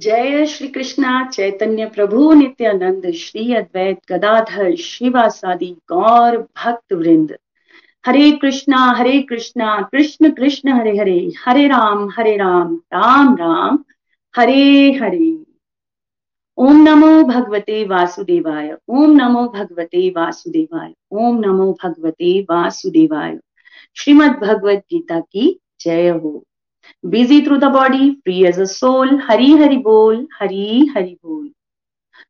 जय श्री कृष्णा चैतन्य प्रभु, नित्यानंद, श्री अद्वैत गदाधर, शिवासादि गौर भक्त वृंद हरे कृष्णा हरे कृष्णा, कृष्ण कृष्ण, हरे हरे हरे राम हरे राम राम राम, हरे हरे। ओम नमो भगवते वासुदेवाय, ओम नमो भगवते वासुदेवाय, ओम नमो भगवते वासुदेवाय। श्रीमद भगवत गीता की जय हो। Busy through the body, free as a soul. Hari Hari Bol, Hari Hari Bol.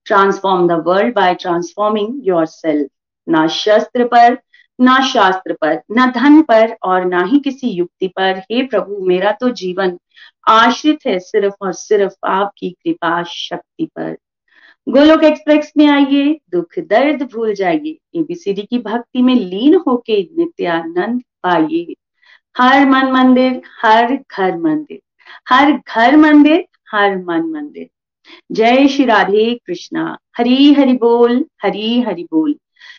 Transform the world by transforming yourself. ना शस्त्र पर ना शास्त्र पर ना धन पर और ना ही किसी युक्ति पर हे प्रभु मेरा तो जीवन आश्रित है सिर्फ़ और सिर्फ़ आपकी कृपा शक्ति पर गोलोक एक्सप्रेस में आइए दुख दर्द भूल जाइए एबीसीडी की भक्ति में लीन होके नित्यानंद पाइए हर मन मंदिर, हर घर मंदिर। हर घर मंदिर, हर मन मंदिर। जय श्री राधे कृष्णा। हरी हरि बोल, हरी हरि बोल।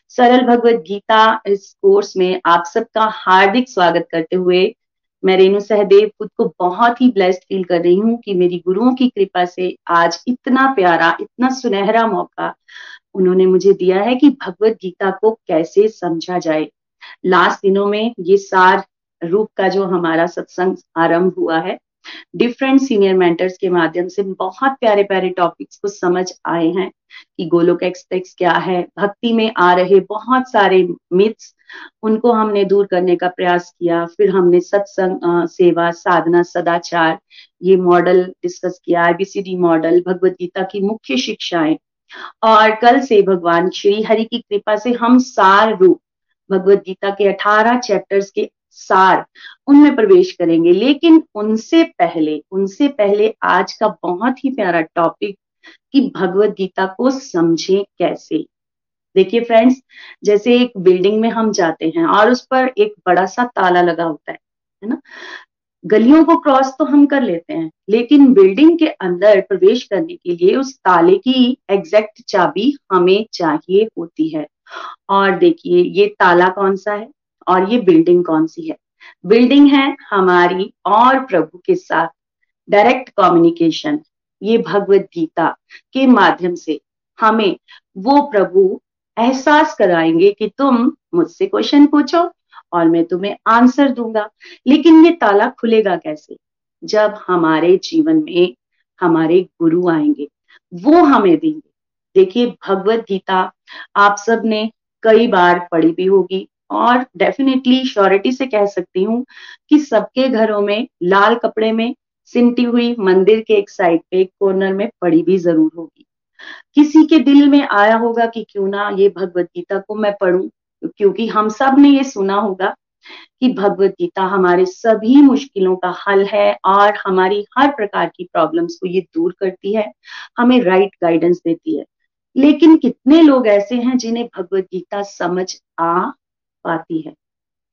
सरल भगवत गीता इस कोर्स में आप सबका हार्दिक स्वागत करते हुए मैं रेणु सहदेव खुद को बहुत ही ब्लेस्ड फील कर रही हूँ कि मेरी गुरुओं की कृपा से आज इतना प्यारा, इतना सुनहरा मौका उन्होंने मुझे दिया है कि भगवत गीता को कैसे समझा जाए। लास्ट दिनों में ये सार रूप का जो हमारा सत्संग आरंभ हुआ है। डिफरेंट सीनियर मेंटर्स के माध्यम से बहुत प्यारे प्यारे टॉपिक्स को समझ आए हैं कि गोलोक एक्सप्रेस क्या है, भक्ति में आ रहे बहुत सारे मिथ्स उनको हमने दूर करने का प्रयास किया, फिर हमने सत्संग सेवा, साधना, सदाचार, ये मॉडल डिस्कस किया आईबीसीडी मॉडल भगवत गीता की मुख्य शिक्षाएँ, और कल से भगवान श्री हरि की कृपा से हम सार रूप, भगवत गीता के 18 चैप्टर्स के सार उनमें प्रवेश करेंगे। लेकिन उनसे पहले उनसे पहले आज का बहुत ही प्यारा टॉपिक कि भगवत गीता को समझे कैसे? देखिए फ्रेंड्स जैसे एक बिल्डिंग में हम जाते हैं और उस पर एक बड़ा सा ताला लगा होता है है ना? गलियों को क्रॉस तो हम कर लेते हैं, लेकिन बिल्डिंग के अंदर प्रवेश करने के लिए उस ताले की एग्जैक्ट चाबी हमें चाहिए होती है। और देखिए, ये ताला कौन सा है? और ये बिल्डिंग कौन सी है? बिल्डिंग है हमारी और प्रभु के साथ डायरेक्ट कम्युनिकेशन ये भगवत गीता के माध्यम से हमें वो प्रभु एहसास कराएँगे कि तुम मुझसे क्वेश्चन पूछो और मैं तुम्हें आंसर दूँगा। लेकिन ये ताला खुलेगा कैसे? जब हमारे जीवन में हमारे गुरु आएँगे, वो हमें देंगे। देखिए, भगवत गीता आप सबने कई बार पढ़ी भी होगी और डेफिनेटली श्योरिटी से कह सकती हूँ कि सबके घरों में, लाल कपड़े में, सिमटी हुई मंदिर के एक साइड पे, एक कॉर्नर में पड़ी भी ज़रूर होगी। किसी के दिल में आया होगा कि क्यों ना ये भगवत गीता को मैं पढ़ूं, क्योंकि हम सबने ये सुना होगा कि भगवत गीता हमारे सभी मुश्किलों का हल है और हमारी हर प्रकार की प्रॉब्लम्स को ये दूर करती है, हमें राइट गाइडेंस देती है। लेकिन कितने लोग ऐसे हैं जिन्हें भगवत गीता समझ आ पाती है।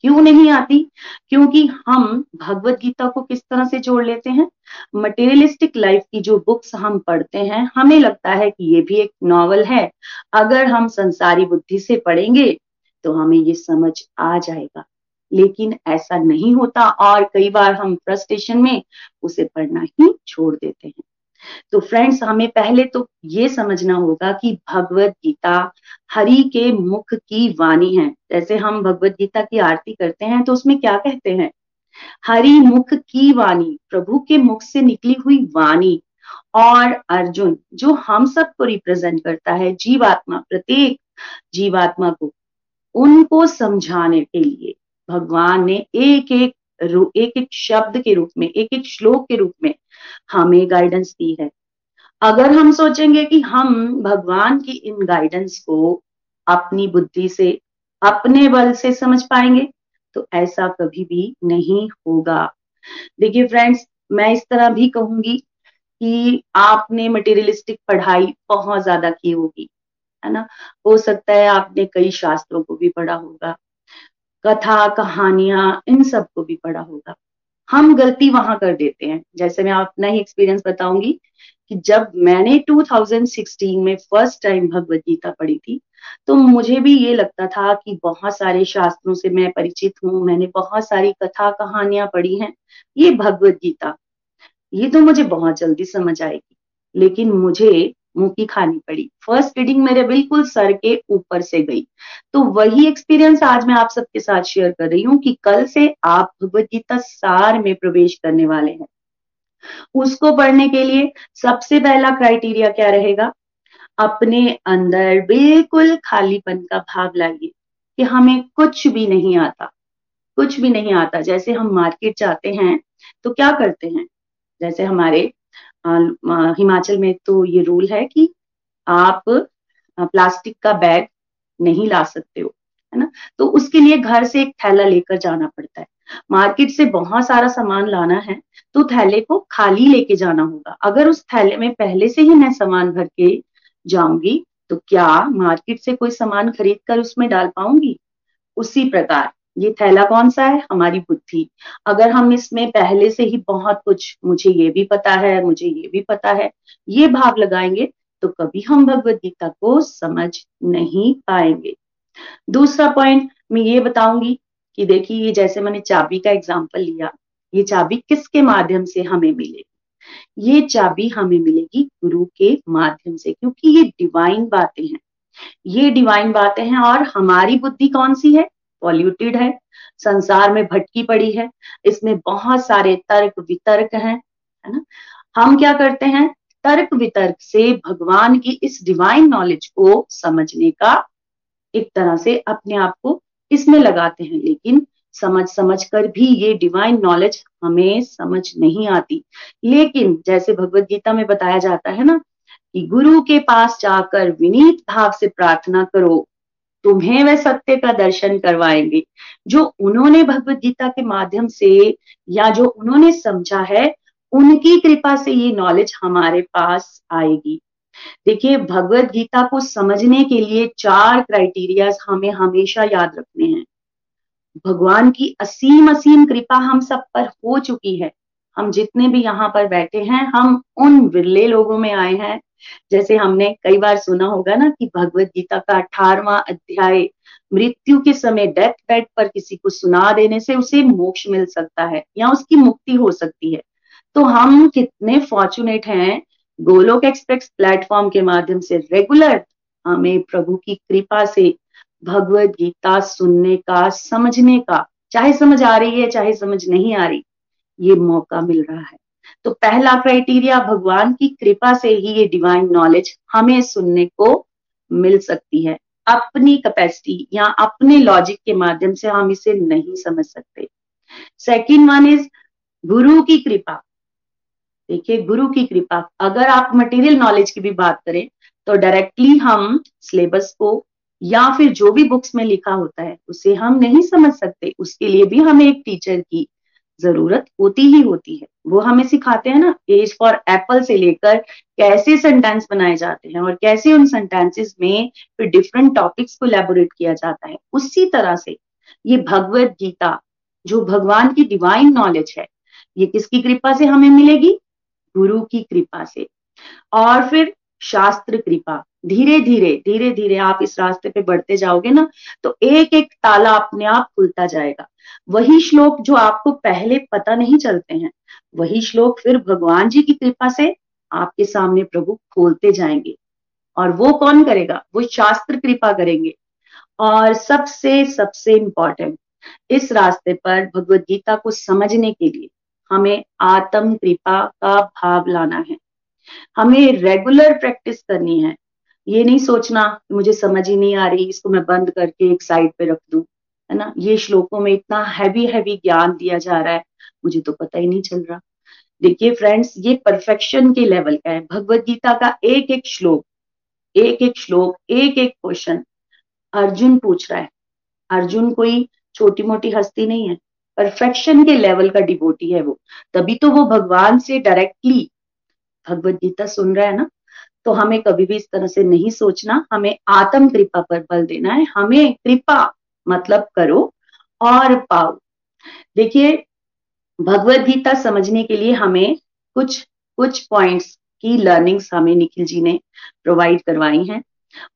क्यों नहीं आती? क्योंकि हम भगवत गीता को किस तरह से जोड़ लेते हैं? मटेरियलिस्टिक लाइफ की जो बुक्स हम पढ़ते हैं, हमें लगता है कि ये भी एक नॉवल है। अगर हम संसारी बुद्धि से पढ़ेंगे तो हमें ये समझ आ जाएगा। लेकिन ऐसा नहीं होता, और कई बार हम फ्रस्ट्रेशन में उसे पढ़ना ही छोड़ देते हैं। तो फ्रेंड्स हमें पहले तो ये समझना होगा कि भगवत गीता हरि के मुख की वाणी है। जैसे हम भगवत गीता की आरती करते हैं तो उसमें क्या कहते हैं? हरि मुख की वाणी, प्रभु के मुख से निकली हुई वाणी और अर्जुन, जो हम सबको रिप्रेजेंट करता है, जीवात्मा, प्रत्येक जीवात्मा को, उनको समझाने के लिए भगवान ने एक एक एक एक शब्द के रूप में, एक एक श्लोक के रूप में हमें गाइडेंस दी है। अगर हम सोचेंगे कि हम भगवान की इन गाइडेंस को अपनी बुद्धि से, अपने बल से समझ पाएँगे तो ऐसा कभी भी नहीं होगा। देखिए फ्रेंड्स मैं इस तरह भी कहूँगी कि आपने मटेरियलिस्टिक पढ़ाई बहुत ज़्यादा की होगी, है ना? हो सकता है आपने कई शास्त्रों को भी पढ़ा होगा। कथा, कहानियाँ, इन सबको भी पढ़ा होगा। हम गलती वहाँ कर देते हैं। जैसे मैं अपना ही एक्सपीरियंस बताऊँगी कि जब मैंने 2016 में फ़र्स्ट टाइम भगवत गीता पढ़ी थी तो मुझे भी ये लगता था कि बहुत सारे शास्त्रों से मैं परिचित हूँ, मैंने बहुत सारी कथा, कहानियाँ पढ़ी हैं। ये भगवत गीता। ये तो मुझे बहुत जल्दी समझ आएगी। लेकिन मुझे मुँह की खानी पड़ी। फ़र्स्ट रीडिंग मेरे बिल्कुल सर के ऊपर से गई। तो वही एक्सपीरियंस आज मैं आप सबके साथ शेयर कर रही हूँ कि कल से आप भगवदगीता सार में प्रवेश करने वाले हैं। उसको पढ़ने के लिए सबसे पहला क्राइटेरिया क्या रहेगा? अपने अंदर बिल्कुल खालीपन का भाव लाइए कि हमें कुछ भी नहीं आता। कुछ भी नहीं आता। जैसे हम मार्केट जाते हैं तो क्या करते हैं? जैसे हमारे हिमाचल में तो ये रूल है कि आप प्लास्टिक का बैग नहीं ला सकते हो, है ना? तो उसके लिए घर से एक थैला लेकर जाना पड़ता है। मार्केट से बहुत सारा सामान लाना है तो थैले को खाली लेके जाना होगा। अगर उस थैले में पहले से ही मैं सामान भर के जाऊँगी तो क्या मार्केट से कोई सामान खरीद कर उसमें डाल पाऊँगी? उसी प्रकार ये थैला कौन सा है? हमारी बुद्धि। अगर हम इसमें पहले से ही बहुत कुछ, मुझे ये भी पता है, मुझे ये भी पता है, ये भाव लगाएँगे तो कभी हम भगवत गीता को समझ नहीं पाएँगे। दूसरा पॉइंट मैं ये बताऊँगी कि देखिए, ये जैसे मैंने चाबी का एग्ज़ाम्पल लिया, ये चाबी किसके माध्यम से हमें मिलेगी? ये चाबी हमें मिलेगी गुरु के माध्यम से, क्योंकि ये डिवाइन बातें हैं। ये डिवाइन बातें हैं और हमारी बुद्धि कौन सी है? पॉल्यूटेड है, संसार में भटकी पड़ी है, इसमें बहुत सारे तर्क वितर्क हैं, है ना? हम क्या करते हैं? तर्क वितर्क से भगवान की इस डिवाइन नॉलेज को समझने का एक तरह से अपने आप को इसमें लगाते हैं, लेकिन समझ समझ कर भी ये डिवाइन नॉलेज हमें समझ नहीं आती। लेकिन जैसे भगवत गीता में बताया जाता है ना कि गुरु के पास जाकर विनीत भाव से प्रार्थना करो तुम्हें वह सत्य का दर्शन करवाएँगे, जो उन्होंने भगवत गीता के माध्यम से या जो उन्होंने समझा है, उनकी कृपा से ये नॉलेज हमारे पास आएगी। देखिए, भगवत गीता को समझने के लिए चार क्राइटेरिया हमें हमेशा याद रखने हैं। भगवान की असीम असीम कृपा हम सब पर हो चुकी है। हम जितने भी यहाँ पर बैठे हैं, हम उन विरले लोगों में आए हैं। जैसे हमने कई बार सुना होगा ना कि भगवत गीता का अठारवा अध्याय, मृत्यु के समय डेथ बेड पर किसी को सुना देने से उसे मोक्ष मिल सकता है या उसकी मुक्ति हो सकती है। तो हम कितने फॉर्चुनेट हैं, गोलोक एक्सप्रेस प्लेटफॉर्म के माध्यम से रेगुलर हमें प्रभु की कृपा से भगवत गीता सुनने का, समझने का, चाहे समझ आ रही है, चाहे समझ नहीं आ रही ये मौका मिल रहा है। तो पहला क्राइटेरिया भगवान की कृपा से ही ये डिवाइन नॉलेज हमें सुनने को मिल सकती है। अपनी कैपेसिटी या अपने लॉजिक के माध्यम से हम इसे नहीं समझ सकते। सेकेंड वन इज़ गुरु की कृपा। देखिए, गुरु की कृपा। अगर आप मटेरियल नॉलेज की भी बात करें तो डायरेक्टली हम सिलेबस को या फिर जो भी बुक्स में लिखा होता है, उसे हम नहीं समझ सकते। उसके लिए भी हमें एक टीचर की ज़रूरत होती ही होती है। वो हमें सिखाते हैं ना एज फॉर एप्पल से लेकर कैसे सेंटेंस बनाए जाते हैं और कैसे उन सेंटेंसेस में फिर डिफरेंट टॉपिक्स को लेबोरेट किया जाता है। उसी तरह से ये भगवत गीता, जो भगवान की डिवाइन नॉलेज है, ये किसकी कृपा से हमें मिलेगी? गुरु की कृपा से। और फिर शास्त्र कृपा। धीरे धीरे धीरे धीरे आप इस रास्ते पे बढ़ते जाओगे ना तो एक एक ताला अपने आप खुलता जाएगा। वही श्लोक जो आपको पहले पता नहीं चलते हैं, वही श्लोक फिर भगवान जी की कृपा से आपके सामने प्रभु खोलते जाएँगे। और वो कौन करेगा? वो शास्त्र कृपा करेंगे। और सबसे सबसे इंपॉर्टेंट इस रास्ते पर भगवत गीता को समझने के लिए हमें आत्म कृपा का भाव लाना है। हमें रेगुलर प्रैक्टिस करनी है। ये नहीं सोचना मुझे समझ ही नहीं आ रही, इसको मैं बंद करके एक साइड पे रख दू, है ना? ये श्लोकों में इतना हैवी हैवी ज्ञान दिया जा रहा है, मुझे तो पता ही नहीं चल रहा। देखिए फ्रेंड्स ये परफेक्शन के लेवल का है। भगवत गीता का एक एक श्लोक, एक एक श्लोक, एक एक क्वेश्चन अर्जुन पूछ रहा है। अर्जुन कोई छोटी मोटी हस्ती नहीं है। परफेक्शन के लेवल का डिबोटी है वो। तभी तो वो भगवान से डायरेक्टली भगवत गीता सुन रहा है ना? तो हमें कभी भी इस तरह से नहीं सोचना। हमें आत्म कृपा पर बल देना है। हमें कृपा मतलब करो और पाओ। देखिए, भगवत गीता समझने के लिए हमें कुछ कुछ पॉइंट्स की लर्निंग्स हमें निखिल जी ने प्रोवाइड करवाई हैं।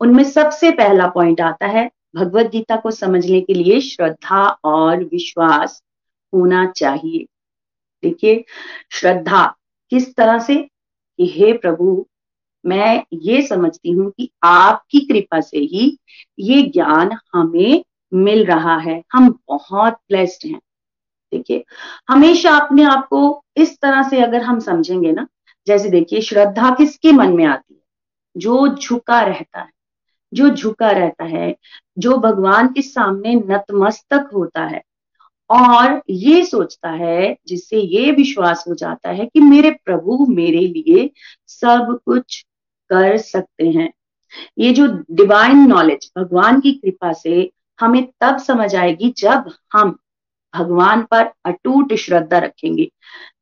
उनमें सबसे पहला पॉइंट आता है, भगवत गीता को समझने के लिए श्रद्धा और विश्वास होना चाहिए। देखिए, श्रद्धा किस तरह से कि हे प्रभु मैं ये समझती हूँ कि आपकी कृपा से ही ये ज्ञान हमें मिल रहा है। हम बहुत ब्लेस्ड हैं। देखिए, हमेशा अपने आप को इस तरह से अगर हम समझेंगे ना, जैसे देखिए, श्रद्धा किसके मन में आती है? जो झुका रहता है, जो झुका रहता है, जो भगवान के सामने नतमस्तक होता है और ये सोचता है, जिससे ये विश्वास हो जाता है कि मेरे प्रभु मेरे लिए सब कुछ कर सकते हैं। ये जो डिवाइन नॉलेज भगवान की कृपा से हमें तब समझ आएगी जब हम भगवान पर अटूट श्रद्धा रखेंगे।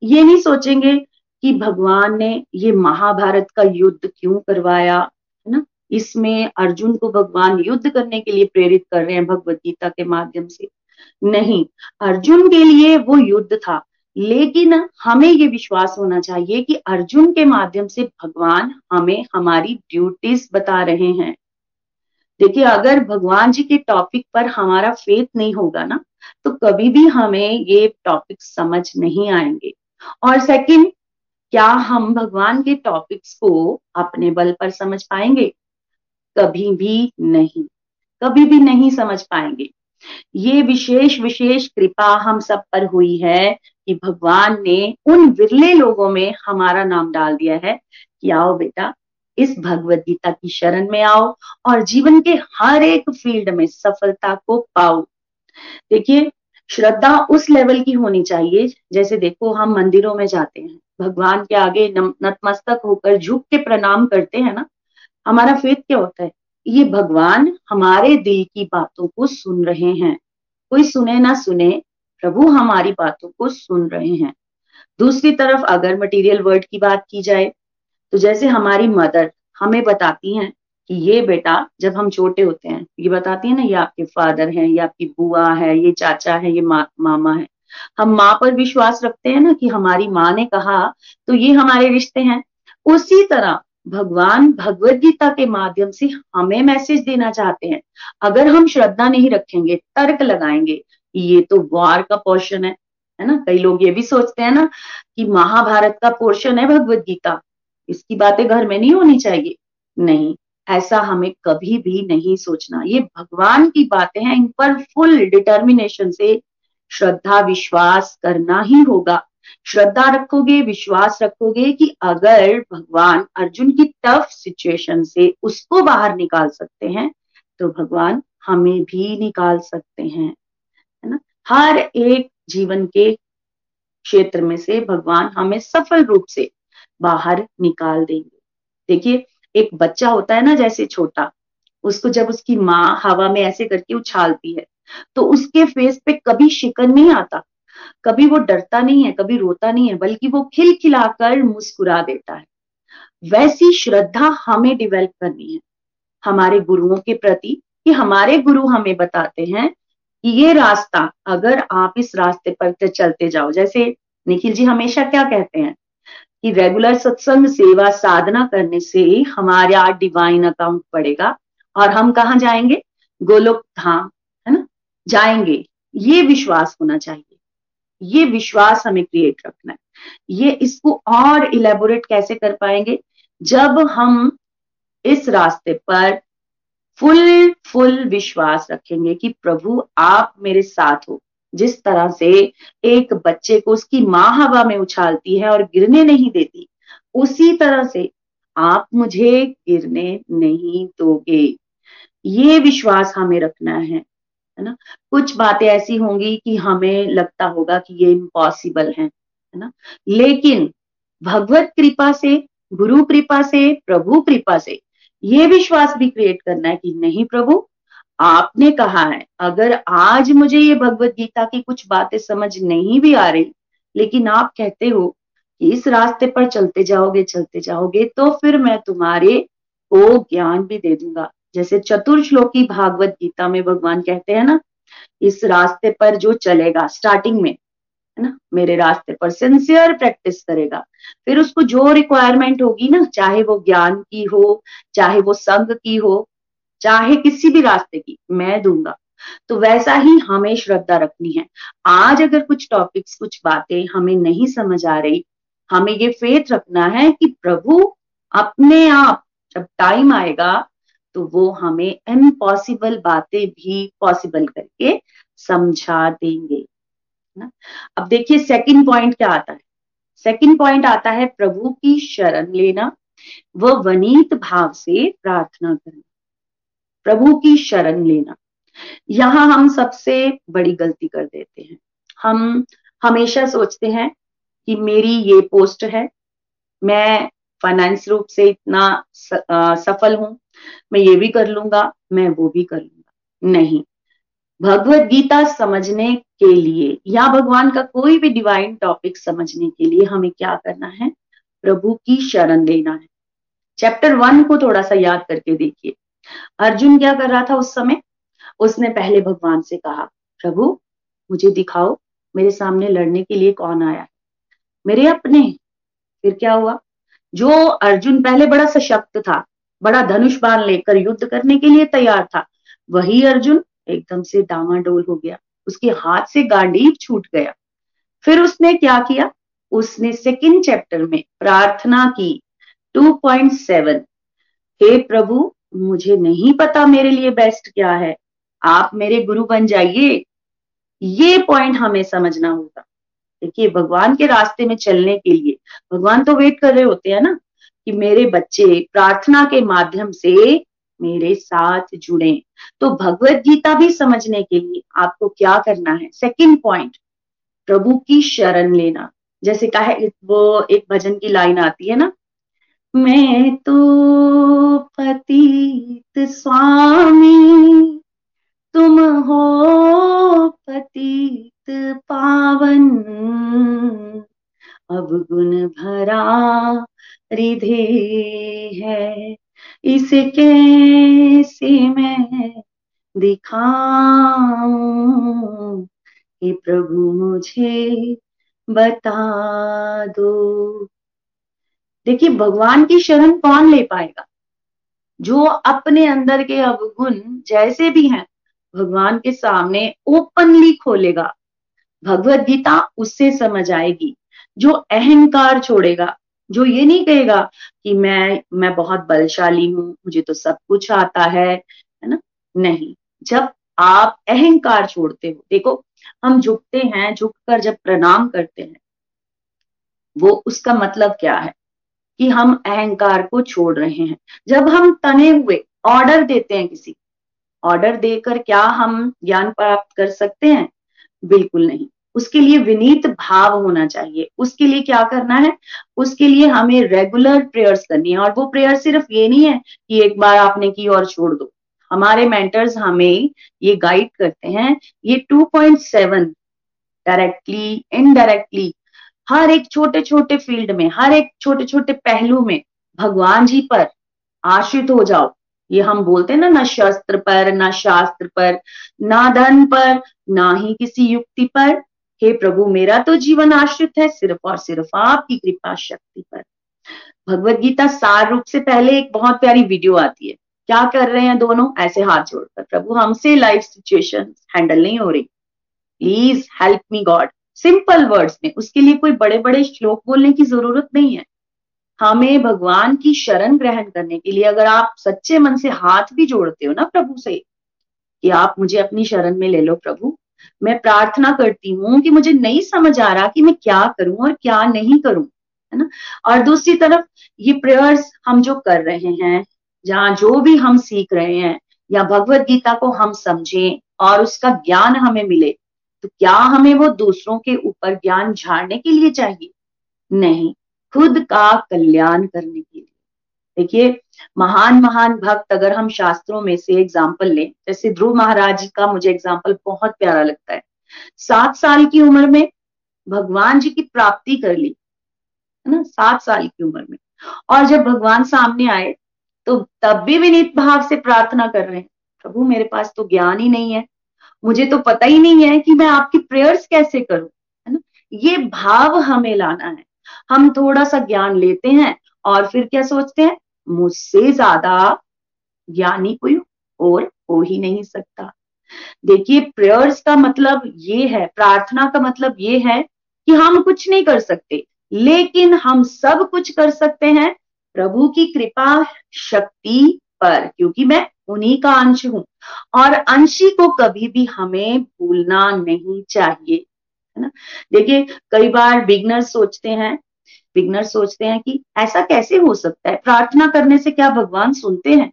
ये नहीं सोचेंगे कि भगवान ने ये महाभारत का युद्ध क्यों करवाया, है ना? इसमें अर्जुन को भगवान युद्ध करने के लिए प्रेरित कर रहे हैं भगवत गीता के माध्यम से। नहीं, अर्जुन के लिए वो युद्ध था। लेकिन हमें ये विश्वास होना चाहिए कि अर्जुन के माध्यम से भगवान हमें हमारी ड्यूटीज़ बता रहे हैं। देखिए, अगर भगवान जी के टॉपिक पर हमारा फेथ नहीं होगा ना तो कभी भी हमें ये टॉपिक समझ नहीं आएँगे। और सेकंड क्या हम भगवान के टॉपिक्स को अपने बल पर समझ पाएँगे? कभी भी नहीं। कभी भी नहीं समझ पाएँगे। ये विशेष विशेष कृपा हम सब पर हुई है कि भगवान ने उन विरले लोगों में हमारा नाम डाल दिया है कि आओ बेटा, इस भगवत गीता की शरण में आओ और जीवन के हर एक फ़ील्ड में सफलता को पाओ। देखिए, श्रद्धा उस लेवल की होनी चाहिए, जैसे देखो हम मंदिरों में जाते हैं, भगवान के आगे नतमस्तक होकर झुक के प्रणाम करते हैं ना, हमारा फेथ क्या होता है? ये भगवान हमारे दिल की बातों को सुन रहे हैं। कोई सुने ना सुने प्रभु हमारी बातों को सुन रहे हैं। दूसरी तरफ़ अगर मटेरियल वर्ड की बात की जाए तो जैसे हमारी मदर हमें बताती हैं कि ये बेटा जब हम छोटे होते हैं ये बताती है ना ये आपके फादर हैं ये आपकी बुआ है ये चाचा है ये मा, मामा है। हम माँ पर विश्वास रखते हैं ना कि हमारी माँ ने कहा तो ये हमारे रिश्ते हैं। उसी तरह भगवान भगवत गीता के माध्यम से हमें मैसेज देना चाहते हैं। अगर हम श्रद्धा नहीं रखेंगे, तर्क लगाएँगे, ये तो वार का पोर्शन है है ना? कई लोग ये भी सोचते हैं ना कि महाभारत का पोर्शन है भगवत गीता। इसकी बातें घर में नहीं होनी चाहिए। नहीं, ऐसा हमें कभी भी नहीं सोचना। ये भगवान की बातें हैं, इन पर फुल डिटर्मिनेशन से श्रद्धा, विश्वास करना ही होगा। श्रद्धा रखोगे, विश्वास रखोगे कि अगर भगवान अर्जुन की टफ सिचुएशन से उसको बाहर निकाल सकते हैं तो भगवान हमें भी निकाल सकते हैं, है ना? हर एक जीवन के क्षेत्र में से भगवान हमें सफल रूप से बाहर निकाल देंगे। देखिए, एक बच्चा होता है ना जैसे छोटा, उसको जब उसकी माँ हवा में ऐसे करके उछालती है तो उसके फेस पे कभी शिकन नहीं आता। कभी वो डरता नहीं है, कभी रोता नहीं है, बल्कि वो खिलखिलाकर मुस्कुरा देता है। वैसी श्रद्धा हमें डेवलप करनी है। हमारे गुरुओं के प्रति कि हमारे गुरु हमें बताते हैं कि ये रास्ता, अगर आप इस रास्ते पर चलते जाओ, जैसे निखिल जी हमेशा क्या कहते हैं कि रेगुलर सत्संग, सेवा, साधना करने से हमारा डिवाइन अकाउंट बढ़ेगा और हम कहा जाएँगे? गोलोक धाम, है ना? जाएँगे। ये विश्वास होना चाहिए। ये विश्वास हमें क्रिएट रखना है। ये इसको और इलेबोरेट कैसे कर पाएँगे? जब हम इस रास्ते पर फुल फुल विश्वास रखेंगे कि प्रभु आप मेरे साथ हो, जिस तरह से एक बच्चे को उसकी माँ हवा में उछालती है और गिरने नहीं देती, उसी तरह से आप मुझे गिरने नहीं दोगे। ये विश्वास हमें रखना है। है ना? कुछ बातें ऐसी होंगी कि हमें लगता होगा कि ये इम्पॉसिबल है है ना? लेकिन भगवत कृपा से, गुरु कृपा से, प्रभु कृपा से ये विश्वास भी क्रिएट करना है कि नहीं प्रभु, आपने कहा है, अगर आज मुझे ये भगवत गीता की कुछ बातें समझ नहीं भी आ रही, लेकिन आप कहते हो कि इस रास्ते पर चलते जाओगे चलते जाओगे तो फिर मैं तुम्हारे को ज्ञान भी दे दूँगा। जैसे चतुर्श्लोकी भागवत गीता में भगवान कहते हैं ना, इस रास्ते पर जो चलेगा स्टार्टिंग में, है ना, मेरे रास्ते पर सिंसियर प्रैक्टिस करेगा। फिर उसको जो रिक्वायरमेंट होगी ना, चाहे वो ज्ञान की हो, चाहे वो संघ की हो, चाहे किसी भी रास्ते की, मैं दूँगा। तो वैसा ही हमें श्रद्धा रखनी है। आज अगर कुछ टॉपिक्स कुछ बातें हमें नहीं समझ आ रही, हमें ये फेथ रखना है कि प्रभु अपने आप, जब टाइम आएगा तो वो हमें इम्पॉसिबल बातें भी पॉसिबल करके समझा देंगे ना? अब देखिए सेकंड पॉइंट क्या आता है? सेकंड पॉइंट आता है प्रभु की शरण लेना, वो वनीत भाव से प्रार्थना करना, प्रभु की शरण लेना। यहाँ हम सबसे बड़ी गलती कर देते हैं। हम हमेशा सोचते हैं कि मेरी ये पोस्ट है, मैं फाइनेंस रूप से इतना सफल हूँ मैं ये भी कर लूँगा, मैं वो भी कर लूँगा। नहीं। भगवत गीता समझने के लिए या भगवान का कोई भी डिवाइन टॉपिक समझने के लिए हमें क्या करना है? प्रभु की शरण लेना है। चैप्टर वन को थोड़ा सा याद करके देखिए। अर्जुन क्या कर रहा था उस समय? उसने पहले भगवान से कहा, प्रभु, मुझे दिखाओ, मेरे सामने लड़ने के लिए कौन आया मेरे अपने फिर क्या हुआ? जो अर्जुन पहले बड़ा सशक्त था बड़ा धनुष बाण लेकर युद्ध करने के लिए तैयार था। वही अर्जुन एकदम से डामाडोल हो गया। उसके हाथ से गांडीव छूट गया। फिर उसने क्या किया? उसने सेकंड चैप्टर में प्रार्थना की। 2.7 हे प्रभु, मुझे नहीं पता मेरे लिए बेस्ट क्या है। आप मेरे गुरु बन जाइए। ये पॉइंट हमें समझना होगा। देखिए, भगवान के रास्ते में चलने के लिए, भगवान तो वेट कर रहे होते हैं ना। कि मेरे बच्चे प्रार्थना के माध्यम से मेरे साथ जुड़े। तो भगवत गीता भी समझने के लिए आपको क्या करना है? सेकंड पॉइंट प्रभु की शरण लेना। जैसे कहा है वो एक भजन की लाइन आती है ना, मैं तो पतित स्वामी, तुम हो पतित पावन अब गुण भरा रिधे है। इसे कैसे मैं दिखाऊँ प्रभु मुझे बता दो? देखिए, भगवान की शरण कौन ले पाएगा? जो अपने अंदर के अवगुण जैसे भी हैं, भगवान के सामने ओपनली खोलेगा। भगवत गीता उससे समझ आएगी, जो अहंकार छोड़ेगा। जो ये नहीं कहेगा कि मैं मैं बहुत बलशाली हूँ, मुझे तो सब कुछ आता है है ना? नहीं। जब आप अहंकार छोड़ते हो, देखो, हम झुकते हैं झुक कर जब प्रणाम करते हैं, वो उसका मतलब क्या है? कि हम अहंकार को छोड़ रहे हैं। जब हम तने हुए, ऑर्डर देते हैं किसी ऑर्डर देकर क्या हम ज्ञान प्राप्त कर सकते हैं? बिल्कुल नहीं। उसके लिए विनीत भाव होना चाहिए। उसके लिए क्या करना है? उसके लिए हमें रेगुलर प्रेयर्स करनी है। और वो प्रेयर सिर्फ़ ये नहीं है कि एक बार आपने की और छोड़ दो। हमारे मेंटर्स हमें ये गाइड करते हैं। ये 2.7 डायरेक्टली इनडायरेक्टली हर एक छोटे छोटे फ़ील्ड में, हर एक छोटे छोटे पहलू में भगवान जी पर आश्रित हो जाओ। ये हम बोलते हैं ना ना शस्त्र पर, ना शास्त्र पर, ना धन पर, ना ही किसी युक्ति पर। हे प्रभु, मेरा तो जीवन आश्रित है सिर्फ़ और सिर्फ़ आपकी कृपा शक्ति पर। भगवत गीता सार रूप से पहले एक बहुत प्यारी वीडियो आती है। क्या कर रहे हैं दोनों? ऐसे हाथ जोड़कर। प्रभु, हमसे लाइफ सिचुएशन हैंडल नहीं हो रही। Please help me God simple words में, उसके लिए कोई बड़े बड़े श्लोक बोलने की ज़रूरत नहीं है। हमें भगवान की शरण ग्रहण करने के लिए अगर आप सच्चे मन से हाथ भी जोड़ते हो ना प्रभु से, कि आप मुझे अपनी शरण में ले लो प्रभु मैं प्रार्थना करती हूँ कि मुझे नहीं समझ आ रहा कि मैं क्या करूँ और क्या नहीं करूँ, है ना? और दूसरी तरफ़ ये प्रेयर्स हम जो कर रहे हैं, जहाँ जो भी हम सीख रहे हैं या भगवत गीता को हम समझें और उसका ज्ञान हमें मिले तो क्या हमें वो दूसरों के ऊपर ज्ञान झाड़ने के लिए चाहिए? नहीं, खुद का कल्याण करने के लिए। देखिए, महान महान भक्त अगर हम शास्त्रों में से एग्ज़ाम्पल लें, जैसे ध्रुव महाराज का मुझे एग्ज़ाम्पल बहुत प्यारा लगता है। सात साल की उम्र में भगवान जी की प्राप्ति कर ली, है ना? सात साल की उम्र में। और जब भगवान सामने आए तो तब भी विनीत भाव से प्रार्थना कर रहे हैं, प्रभु, मेरे पास तो ज्ञान ही नहीं है। मुझे तो पता ही नहीं है कि मैं आपकी प्रेयर्स कैसे करूँ, है ना? ये भाव हमें लाना है। हम थोड़ा सा ज्ञान लेते हैं और फिर क्या सोचते हैं? मुझसे ज़्यादा ज्ञानी कोई और हो ही नहीं सकता। देखिए प्रेयर्स का मतलब ये है, प्रार्थना का मतलब ये है कि हम कुछ नहीं कर सकते, लेकिन हम सब कुछ कर सकते हैं प्रभु की कृपा शक्ति पर, क्योंकि मैं उन्हीं का अंश हूँ। और अंशी को कभी भी हमें भूलना नहीं चाहिए, है ना? देखिए, कई बार बिगनर सोचते हैं बिगनर सोचते हैं कि ऐसा कैसे हो सकता है? प्रार्थना करने से क्या भगवान सुनते हैं?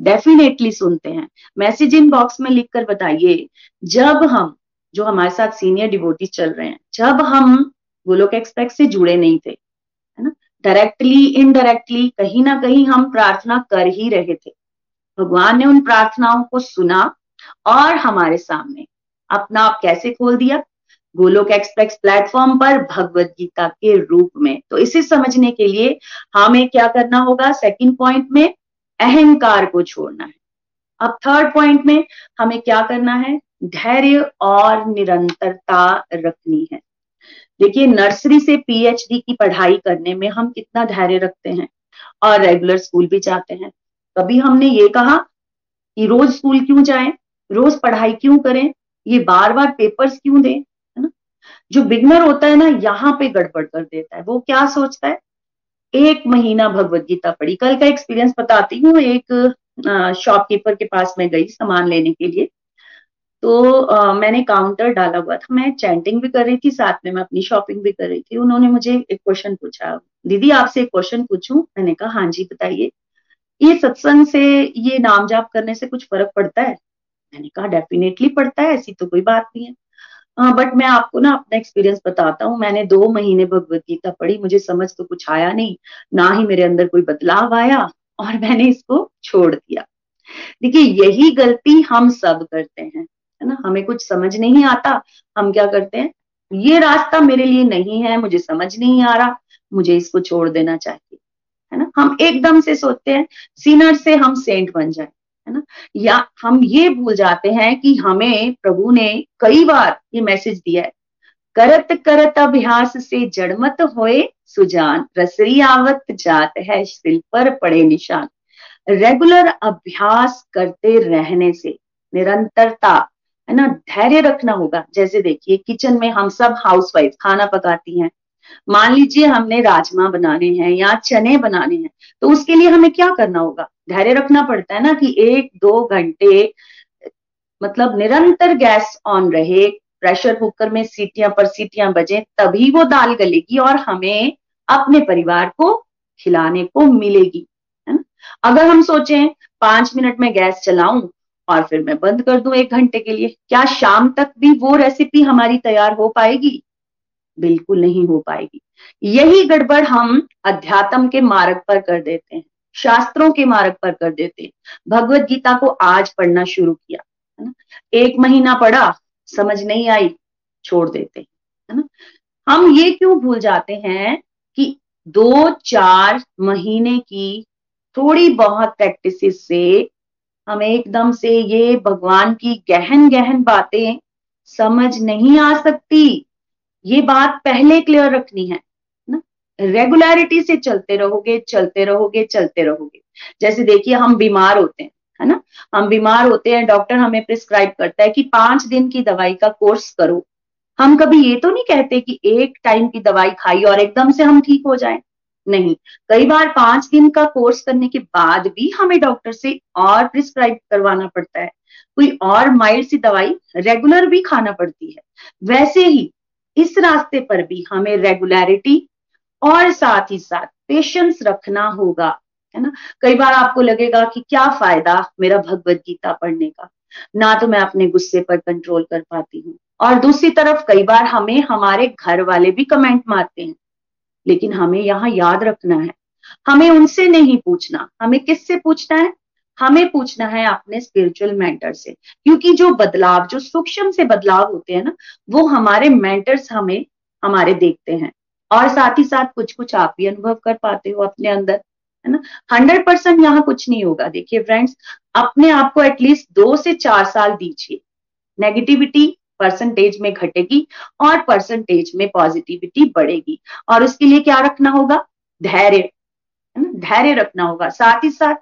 डेफिनेटली सुनते हैं। मैसेज इन बॉक्स में लिखकर बताइए, जब हम, जो हमारे साथ सीनियर डिवोटी चल रहे हैं, जब हम गोलोक एक्सप्रेस से जुड़े नहीं थे, है ना? डायरेक्टली इनडायरेक्टली कहीं ना कहीं हम प्रार्थना कर ही रहे थे। भगवान ने उन प्रार्थनाओं को सुना और हमारे सामने अपना आप कैसे खोल दिया? गोलोक एक्सप्रेस प्लेटफॉर्म पर भगवत गीता के रूप में। तो इसे समझने के लिए हमें क्या करना होगा? सेकंड पॉइंट में अहंकार को छोड़ना है। अब थर्ड पॉइंट में हमें क्या करना है? धैर्य और निरंतरता रखनी है। देखिए नर्सरी से पीएचडी की पढ़ाई करने में हम कितना धैर्य रखते हैं और रेगुलर स्कूल भी जाते हैं। कभी हमने ये कहा कि रोज स्कूल क्यों जाएँ? रोज पढ़ाई क्यों करें? ये बार बार पेपर्स क्यों दें? जो बिगनर होता है ना यहाँ पे गड़बड़ कर देता है। वो क्या सोचता है? एक महीना भगवत गीता पढ़ी। कल का एक्सपीरियंस बताती हूँ। एक शॉपकीपर के पास मैं गई सामान लेने के लिए। तो आ, मैंने काउंटर डाला हुआ था। मैं चैंटिंग भी कर रही थी साथ में मैं अपनी शॉपिंग भी कर रही थी। उन्होंने मुझे एक क्वेश्चन पूछा। दीदी आपसे एक क्वेश्चन पूछूँ? मैंने कहा हाँ जी बताइए। ये सत्संग से ये नाम जाप करने से कुछ फ़र्क पड़ता है? मैंने कहा डेफिनेटली पड़ता है। ऐसी तो कोई बात नहीं है। बट मैं आपको ना अपना एक्सपीरियंस बताता हूँ। मैंने दो महीने भगवत गीता पढ़ी, मुझे समझ तो कुछ आया नहीं। ना ही मेरे अंदर कोई बदलाव आया और मैंने इसको छोड़ दिया। देखिए, यही गलती हम सब करते हैं, है ना? हमें कुछ समझ नहीं आता, हम क्या करते हैं? ये रास्ता मेरे लिए नहीं है, मुझे समझ नहीं आ रहा, मुझे इसको छोड़ देना चाहिए, है ना? हम एकदम से सोचते हैं, सीनर से हम सेंट बन जाए। है ना? या हम ये भूल जाते हैं कि हमें प्रभु ने कई बार ये मैसेज दिया है। करत करत अभ्यास से जड़मत होए सुजान, रसरी आवत जात है सिल पर पड़े निशान। रेगुलर अभ्यास करते रहने से निरंतरता, है ना, धैर्य रखना होगा। जैसे देखिए, किचन में हम सब हाउसवाइफ खाना पकाती हैं। मान लीजिए हमने राजमा बनाने हैं या चने बनाने हैं तो उसके लिए हमें क्या करना होगा? धैर्य रखना पड़ता है ना कि एक, दो घंटे मतलब निरंतर गैस ऑन रहे प्रेशर कुकर में सीटियाँ पर सीटियाँ बजे, तभी वो दाल गलेगी और हमें अपने परिवार को खिलाने को मिलेगी, है ना? अगर हम सोचें, पाँच मिनट में गैस चलाऊं और फिर मैं बंद कर दूँ एक घंटे के लिए, क्या शाम तक भी वो रेसिपी हमारी तैयार हो पाएगी? बिल्कुल नहीं हो पाएगी। यही गड़बड़ हम अध्यात्म के मार्ग पर कर देते हैं। शास्त्रों के मार्ग पर कर देते। भगवत गीता को आज पढ़ना शुरू किया, है ना? एक महीना पढ़ा, समझ नहीं आई, छोड़ देते, है ना? हम ये क्यों भूल जाते हैं कि दो चार महीने की थोड़ी बहुत प्रैक्टिस से हम एकदम से ये भगवान की गहन गहन बातें समझ नहीं आ सकती। ये बात पहले क्लियर रखनी है। रेगुलरिटी से चलते रहोगे चलते रहोगे चलते रहोगे। जैसे देखिए, हम बीमार होते हैं, है ना? हम बीमार होते हैं, डॉक्टर हमें प्रिस्क्राइब करता है कि पाँच दिन की दवाई का कोर्स करो। हम कभी ये तो नहीं कहते कि एक टाइम की दवाई खाई और एकदम से हम ठीक हो जाए। नहीं, कई बार पाँच दिन का कोर्स करने के बाद भी हमें डॉक्टर से और प्रिस्क्राइब करवाना पड़ता है। कोई और माइल्ड सी दवाई रेगुलर भी खाना पड़ती है। वैसे ही इस रास्ते पर भी हमें रेगुलरिटी और साथ ही साथ पेशेंस रखना होगा, है ना? कई बार आपको लगेगा कि क्या फ़ायदा मेरा भगवत गीता पढ़ने का? ना तो मैं अपने गुस्से पर कंट्रोल कर पाती हूँ। और दूसरी तरफ़ कई बार हमें हमारे घर वाले भी कमेंट मारते हैं। लेकिन हमें यहाँ याद रखना है। हमें उनसे नहीं पूछना। हमें किससे पूछना है? हमें पूछना है अपने स्पिरिचुअल मेंटर से। क्योंकि जो बदलाव, जो सूक्ष्म से बदलाव होते हैं ना, वो हमारे मेंटर्स हमें, हमारे देखते हैं। और साथ ही साथ कुछ कुछ आप भी अनुभव कर पाते हो अपने अंदर, है ना? हंड्रेड परसेंट यहाँ कुछ नहीं होगा। देखिए फ्रेंड्स अपने आप को एटलीस्ट दो से चार साल दीजिए। नेगेटिविटी परसेंटेज में घटेगी और परसेंटेज में पॉजिटिविटी बढ़ेगी। और उसके लिए क्या रखना होगा? धैर्य, है ना? धैर्य रखना होगा। साथ ही साथ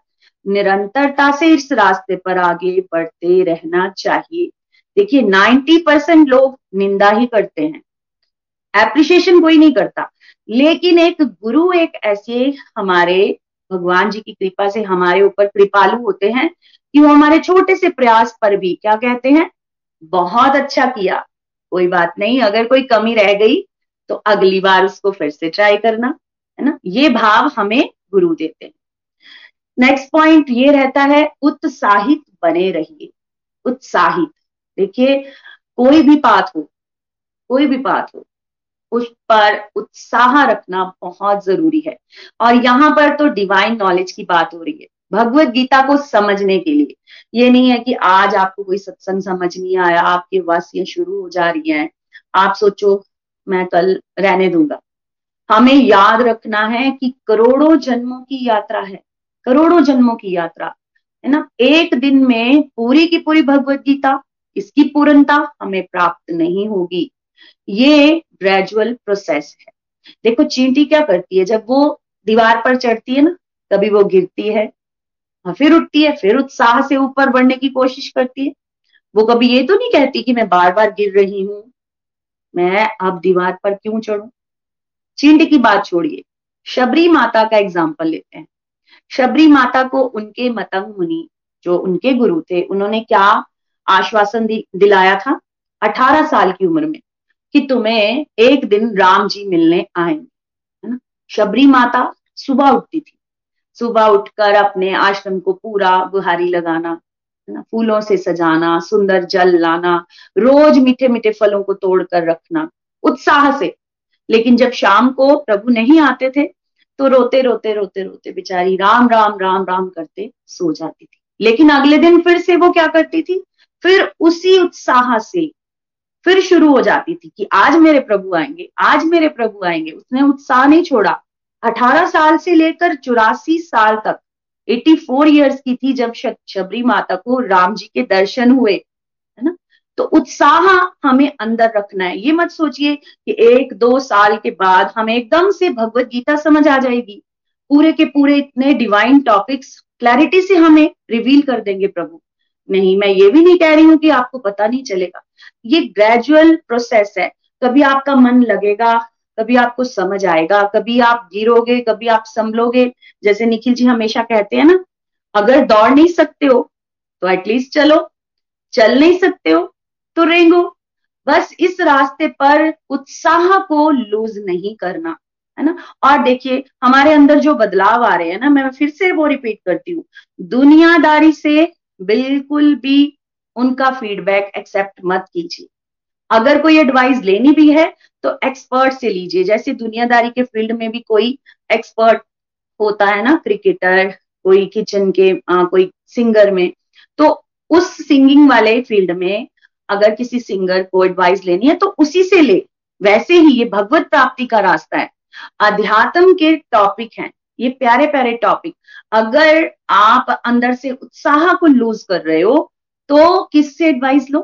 निरंतरता से इस रास्ते पर आगे बढ़ते रहना चाहिए। देखिए 90 परसेंट लोग निंदा ही करते हैं। एप्रिशिएशन कोई नहीं करता। लेकिन एक गुरु, एक ऐसे हमारे, भगवान जी की कृपा से हमारे ऊपर कृपालु होते हैं कि वो हमारे छोटे से प्रयास पर भी, क्या कहते हैं? बहुत अच्छा किया। कोई बात नहीं, अगर कोई कमी रह गई तो अगली बार उसको फिर से ट्राई करना, है ना? ये भाव हमें गुरु देते हैं। नेक्स्ट पॉइंट ये रहता है, उत्साहित बने रहिए। उत्साहित। देखिए, कोई भी पाठ हो, कोई भी पाठ हो उस पर उत्साह रखना बहुत ज़रूरी है। और यहाँ पर तो डिवाइन नॉलेज की बात हो रही है। भगवत गीता को समझने के लिए। ये नहीं है कि आज आपको कोई सत्संग समझ नहीं आया, आपकी वासियाँ शुरू हो जा रही हैं। आप सोचो, मैं कल रहने दूँगा। हमें याद रखना है कि करोड़ों जन्मों की यात्रा है। करोड़ों जन्मों की यात्रा, है ना? एक दिन में पूरी की पूरी भगवत गीता, इसकी पूर्णता हमें प्राप्त नहीं होगी। ये ग्रेजुअल प्रोसेस है। देखो, चींटी क्या करती है? जब वो दीवार पर चढ़ती है ना कभी वो गिरती है फिर उठती है, फिर उत्साह से ऊपर बढ़ने की कोशिश करती है। वो कभी ये तो नहीं कहती कि मैं बार बार गिर रही हूँ, मैं अब दीवार पर क्यों चढ़ू? चींट की बात छोड़िए। शबरी माता का एग्ज़ाम्पल लेते हैं। शबरी माता को उनके मतंग मुनि, जो उनके गुरु थे, उन्होंने क्या आश्वासन दिलाया था? अठारह साल की उम्र में। कि तुम्हें एक दिन राम जी मिलने आएँगे, है ना? शबरी माता सुबह उठती थी। सुबह उठकर अपने आश्रम को पूरा बुहारी लगाना, है ना? फूलों से सजाना, सुंदर जल लाना, रोज मीठे मीठे फलों को तोड़कर रखना, उत्साह से। लेकिन जब शाम को प्रभु नहीं आते थे तो रोते रोते रोते रोते बेचारी राम राम राम राम करते सो जाती थी। लेकिन अगले दिन फिर से वो क्या करती थी? फिर उसी उत्साह से फिर शुरू हो जाती थी कि आज मेरे प्रभु आएँगे, आज मेरे प्रभु आएँगे। उसने उत्साह नहीं छोड़ा। अठारह साल से लेकर चौरासी साल तक 84 इयर्स की थी जब शबरी माता को राम जी के दर्शन हुए, है ना? तो उत्साह हमें अंदर रखना है। ये मत सोचिए कि एक, दो साल के बाद हमें एकदम से भगवत गीता समझ आ जाएगी। पूरे के पूरे इतने डिवाइन टॉपिक्स क्लैरिटी से हमें रिवील कर देंगे प्रभु। नहीं, मैं ये भी नहीं कह रही हूँ कि आपको पता नहीं चलेगा। ये ग्रेजुअल प्रोसेस है। कभी आपका मन लगेगा, कभी आपको समझ आएगा, कभी आप गिरोगे, कभी आप संभलोगे। जैसे निखिल जी हमेशा कहते हैं ना, अगर दौड़ नहीं सकते हो तो एटलीस्ट चलो। चल नहीं सकते हो तो रेंगो। बस इस रास्ते पर उत्साह को लूज नहीं करना, है ना? और देखिए, हमारे अंदर जो बदलाव आ रहे हैं ना, मैं फिर से वो रिपीट करती हूँ। दुनियादारी से बिल्कुल भी उनका फीडबैक एक्सेप्ट मत कीजिए। अगर कोई एडवाइस लेनी भी है तो एक्सपर्ट से लीजिए। जैसे दुनियादारी के फ़ील्ड में भी कोई एक्सपर्ट होता है ना क्रिकेटर कोई किचन के आ, कोई सिंगर में तो उस सिंगिंग वाले फ़ील्ड में अगर किसी सिंगर को एडवाइस लेनी है तो उसी से ले। वैसे ही ये भगवत प्राप्ति का रास्ता है। अध्यात्म के टॉपिक हैं। ये प्यारे प्यारे टॉपिक अगर आप अंदर से उत्साह को लूज कर रहे हो तो किससे एडवाइस लो?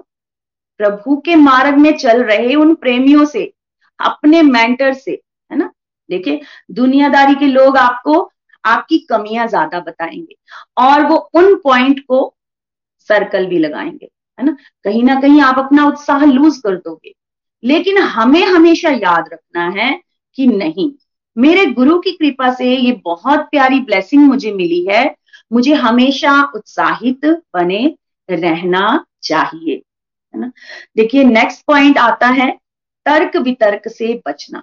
प्रभु के मार्ग में चल रहे उन प्रेमियों से, अपने मेंटर से, है ना? देखिए, दुनियादारी के लोग आपको, आपकी कमियाँ ज़्यादा बताएँगे, और वो उन पॉइंट को सर्कल भी लगाएँगे, है ना? कहीं ना कहीं आप अपना उत्साह लूज कर दोगे, लेकिन हमें हमेशा याद रखना है कि नहीं मेरे गुरु की कृपा से ये बहुत प्यारी ब्लेसिंग मुझे मिली है। मुझे हमेशा उत्साहित बने रहना चाहिए, है ना? देखिए नेक्स्ट पॉइंट आता है तर्क वितर्क से बचना।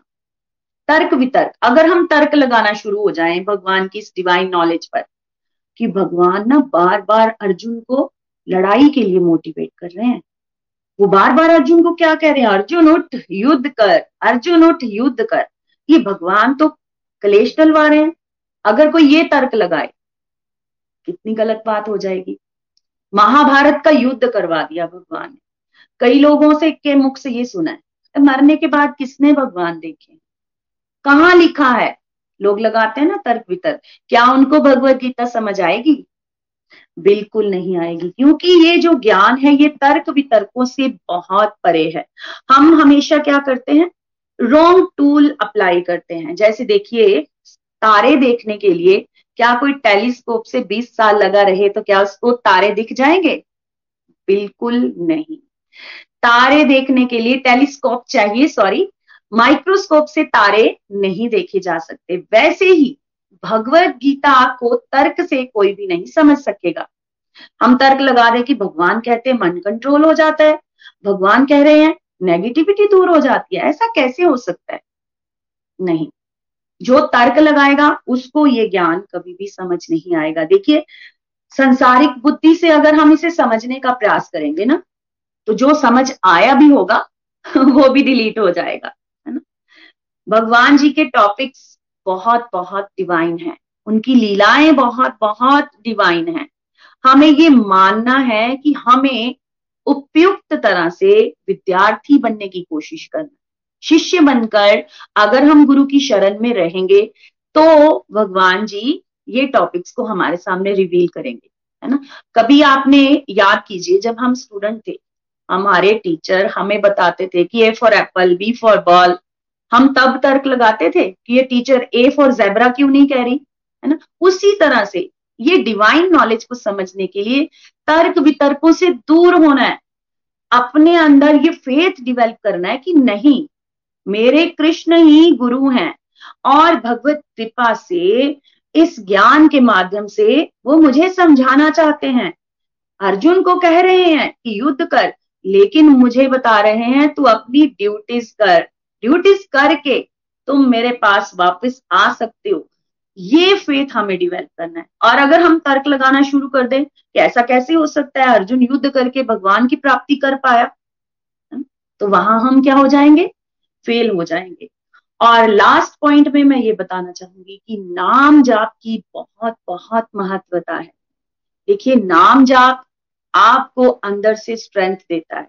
तर्क वितर्क, अगर हम तर्क लगाना शुरू हो जाएँ भगवान की इस डिवाइन नॉलेज पर, कि भगवान ना बार बार अर्जुन को लड़ाई के लिए मोटिवेट कर रहे हैं। वो बार बार अर्जुन को क्या कह रहे हैं? अर्जुन उठ, युद्ध कर, अर्जुन उठ, युद्ध कर। ये भगवान तो कलेश डलवा रहे हैं। अगर कोई ये तर्क लगाए, कितनी गलत बात हो जाएगी। महाभारत का युद्ध करवा दिया भगवान ने। कई लोगों से के मुख से ये सुना है, मरने के बाद किसने भगवान देखे? कहाँ लिखा है? लोग लगाते हैं ना तर्क वितर्क। क्या उनको भगवत गीता समझ आएगी? बिल्कुल नहीं आएगी, क्योंकि ये जो ज्ञान है, ये तर्क वितर्कों से बहुत परे है। हम हमेशा क्या करते हैं? रॉन्ग टूल अप्लाई करते हैं। जैसे देखिए, तारे देखने के लिए क्या कोई टेलीस्कोप से 20 साल लगा रहे तो क्या उसको तारे दिख जाएँगे? बिल्कुल नहीं। तारे देखने के लिए टेलीस्कोप चाहिए सॉरी माइक्रोस्कोप से तारे नहीं देखे जा सकते। वैसे ही भगवत गीता को तर्क से कोई भी नहीं समझ सकेगा। हम तर्क लगा रहे कि भगवान कहते हैं, मन कंट्रोल हो जाता है। भगवान कह रहे हैं नेगेटिविटी दूर हो जाती है। ऐसा कैसे हो सकता है? नहीं। जो तर्क लगाएगा, उसको ये ज्ञान कभी भी समझ नहीं आएगा। देखिए, संसारिक बुद्धि से अगर हम इसे समझने का प्रयास करेंगे ना तो जो समझ आया भी होगा, वो भी डिलीट हो जाएगा, है ना? भगवान जी के टॉपिक्स बहुत बहुत डिवाइन है। उनकी लीलाएँ बहुत बहुत डिवाइन है। हमें ये मानना है कि हमें उपयुक्त तरह से विद्यार्थी बनने की कोशिश करना। शिष्य बनकर अगर हम गुरु की शरण में रहेंगे तो भगवान जी ये टॉपिक्स को हमारे सामने रिवील करेंगे, है ना? कभी आपने याद कीजिए, जब हम स्टूडेंट थे, हमारे टीचर हमें बताते थे कि A for apple B for ball हम तब तर्क लगाते थे कि ये टीचर ए फॉर जेबरा क्यों नहीं कह रही, है ना? उसी तरह से ये डिवाइन नॉलेज को समझने के लिए तर्क वितर्कों से दूर होना है। अपने अंदर ये फेथ डिवेल्प करना है कि नहीं, मेरे कृष्ण ही गुरु हैं और भगवत कृपा से, इस ज्ञान के माध्यम से वो मुझे समझाना चाहते हैं। अर्जुन को कह रहे हैं कि युद्ध कर, लेकिन मुझे बता रहे हैं, तू अपनी ड्यूटीज़ कर। ड्यूटीज़ करके तुम मेरे पास वापस आ सकते हो। ये फेथ हमें डिवेल्प करना है। और अगर हम तर्क लगाना शुरू कर दें कि ऐसा कैसे हो सकता है? अर्जुन युद्ध करके भगवान की प्राप्ति कर पाया। तो वहाँ हम क्या हो जाएँगे? फेल हो जाएँगे। और लास्ट पॉइंट में मैं ये बताना चाहूँगी कि नाम जाप की बहुत बहुत महत्वता है। देखिए नाम जाप आपको अंदर से स्ट्रेंथ देता है।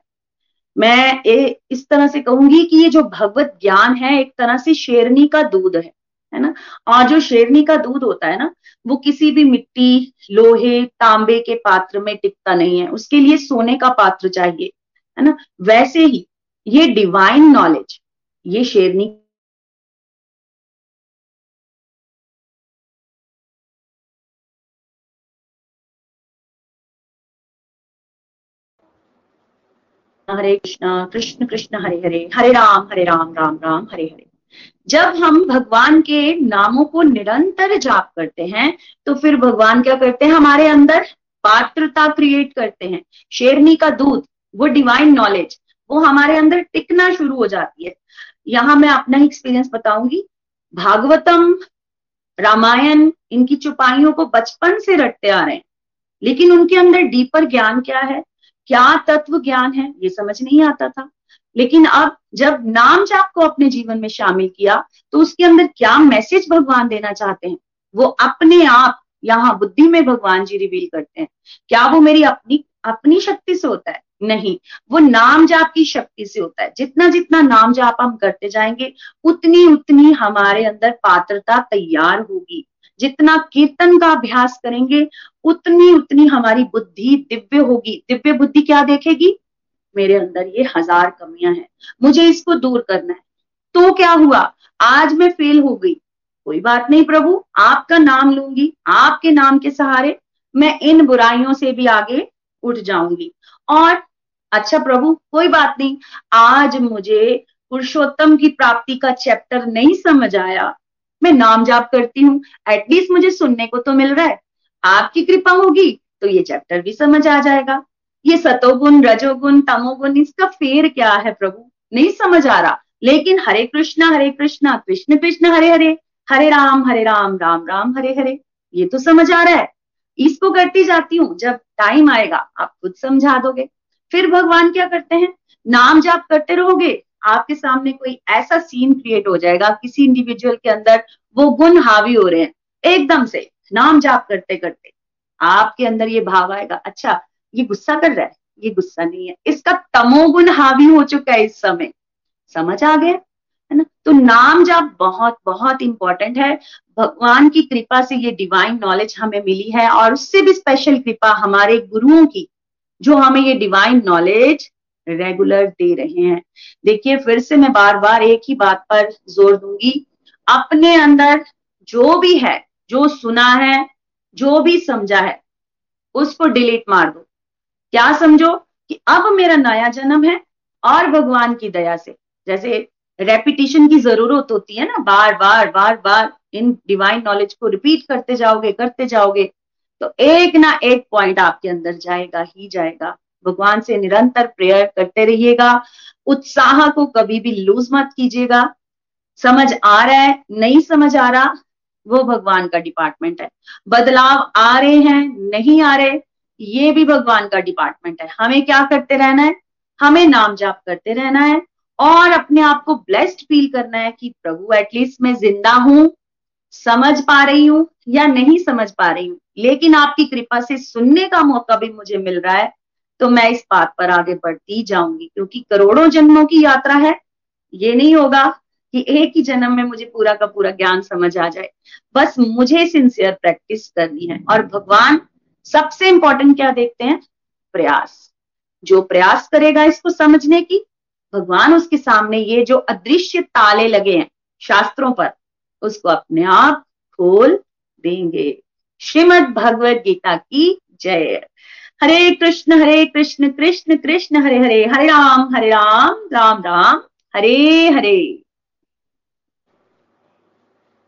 मैं ए, इस तरह से कहूँगी कि ये जो भगवत ज्ञान है एक तरह से शेरनी का दूध है। है ना? और जो शेरनी का दूध होता है ना, वो किसी भी मिट्टी, लोहे, तांबे के पात्र में टिकता नहीं है। उसके लिए सोने का पात्र चाहिए, है ना? वैसे ही ये डिवाइन नॉलेज ये शेरनी हरे कृष्णा, कृष्ण कृष्ण, हरे हरे हरे राम हरे राम राम राम, हरे हरे। जब हम भगवान के नामों को निरंतर जाप करते हैं तो फिर भगवान क्या करते हैं, हमारे अंदर पात्रता क्रिएट करते हैं। शेरनी का दूध वो डिवाइन नॉलेज वो हमारे अंदर टिकना शुरू हो जाती है। यहाँ मैं अपना ही एक्सपीरियंस बताऊँगी। भागवतम, रामायण, इनकी चुपाइयों को बचपन से रटते आ रहे हैं। लेकिन उनके अंदर डीपर ज्ञान क्या है? क्या तत्व ज्ञान है? ये समझ नहीं आता था। लेकिन अब जब नाम जाप को अपने जीवन में शामिल किया तो उसके अंदर क्या मैसेज भगवान देना चाहते हैं? वो अपने आप यहाँ बुद्धि में भगवान जी रिवील करते हैं। क्या वो मेरी अपनी अपनी शक्ति से होता है? नहीं। वो नाम जाप की शक्ति से होता है। जितना जितना नाम जाप हम करते जाएँगे, उतनी उतनी हमारे अंदर पात्रता तैयार होगी। जितना कीर्तन का अभ्यास करेंगे, उतनी उतनी हमारी बुद्धि दिव्य होगी। दिव्य बुद्धि क्या देखेगी? मेरे अंदर ये हज़ार कमियाँ हैं। मुझे इसको दूर करना है। तो क्या हुआ? आज मैं फेल हो गई। कोई बात नहीं प्रभु, आपका नाम लूँगी, आपके नाम के सहारे मैं इन बुराइयों से भी आगे उठ जाऊँगी। और अच्छा प्रभु, कोई बात नहीं, आज मुझे पुरुषोत्तम की प्राप्ति का चैप्टर नहीं समझ आया। मैं नाम जाप करती हूँ एटलीस्ट मुझे सुनने को तो मिल रहा है। आपकी कृपा होगी तो ये चैप्टर भी समझ आ जाएगा। ये सतोगुण, रजोगुण, तमोगुण, इसका फेर क्या है प्रभु? नहीं समझ आ रहा। लेकिन हरे कृष्णा हरे कृष्णा, कृष्ण कृष्ण, हरे हरे हरे राम हरे राम राम राम, हरे हरे, ये तो समझ आ रहा है। इसको करती जाती हूँ, जब टाइम आएगा, आप खुद समझा दोगे। फिर भगवान क्या करते हैं? नाम जाप करते रहोगे, आपके सामने कोई ऐसा सीन क्रिएट हो जाएगा, किसी इंडिविजुअल के अंदर वो गुण हावी हो रहे हैं। एकदम से, नाम जाप करते करते आपके अंदर ये भाव आएगा अच्छा ये गुस्सा कर रहा है, ये गुस्सा नहीं है। इसका तमोगुण हावी हो चुका है इस समय। समझ आ गया? है ना? तो नाम जाप बहुत बहुत इंपॉर्टेंट है। भगवान की कृपा से ये डिवाइन नॉलेज हमें मिली है और उससे भी स्पेशल कृपा हमारे गुरुओं की, जो हमें ये डिवाइन नॉलेज रेगुलर दे रहे हैं। देखिए, फिर से मैं बार बार एक ही बात पर ज़ोर दूँगी। अपने अंदर जो भी है, जो सुना है, जो भी समझा है, उसको डिलीट मार दो। क्या समझो कि अब मेरा नया जन्म है और भगवान की दया से। जैसे रेपिटेशन की ज़रूरत होती है ना, बार बार बार बार इन डिवाइन नॉलेज को रिपीट करते जाओगे करते जाओगे तो एक ना एक पॉइंट आपके अंदर जाएगा, ही जाएगा। भगवान से निरंतर प्रेयर करते रहिएगा, उत्साह को कभी भी लूज मत कीजिएगा। समझ आ रहा है, नहीं समझ आ रहा, वो भगवान का डिपार्टमेंट है। बदलाव आ रहे हैं, नहीं आ रहे ये भी भगवान का डिपार्टमेंट है। हमें क्या करते रहना है? हमें नाम जाप करते रहना है और अपने आप को ब्लेस्ड फील करना है कि प्रभु एटलीस्ट मैं ज़िंदा हूँ, समझ पा रही हूँ या नहीं समझ पा रही हूँ। लेकिन आपकी कृपा से सुनने का मौका भी मुझे मिल रहा है तो मैं इस बात पर आगे बढ़ती जाऊँगी, क्योंकि करोड़ों जन्मों की यात्रा है। ये नहीं होगा कि एक ही जन्म में मुझे पूरा का पूरा ज्ञान समझ आ जाए। बस मुझे सिंसियर प्रैक्टिस करनी है और भगवान सबसे इंपॉर्टेंट क्या देखते हैं? प्रयास। जो प्रयास करेगा इसको समझने की, भगवान उसके सामने ये जो अदृश्य ताले लगे हैं शास्त्रों पर, उसको अपने आप खोल देंगे। श्रीमद भगवत गीता की जय। हरे कृष्ण हरे कृष्ण कृष्ण कृष्ण, हरे हरे हरे राम हरे राम राम राम, हरे हरे।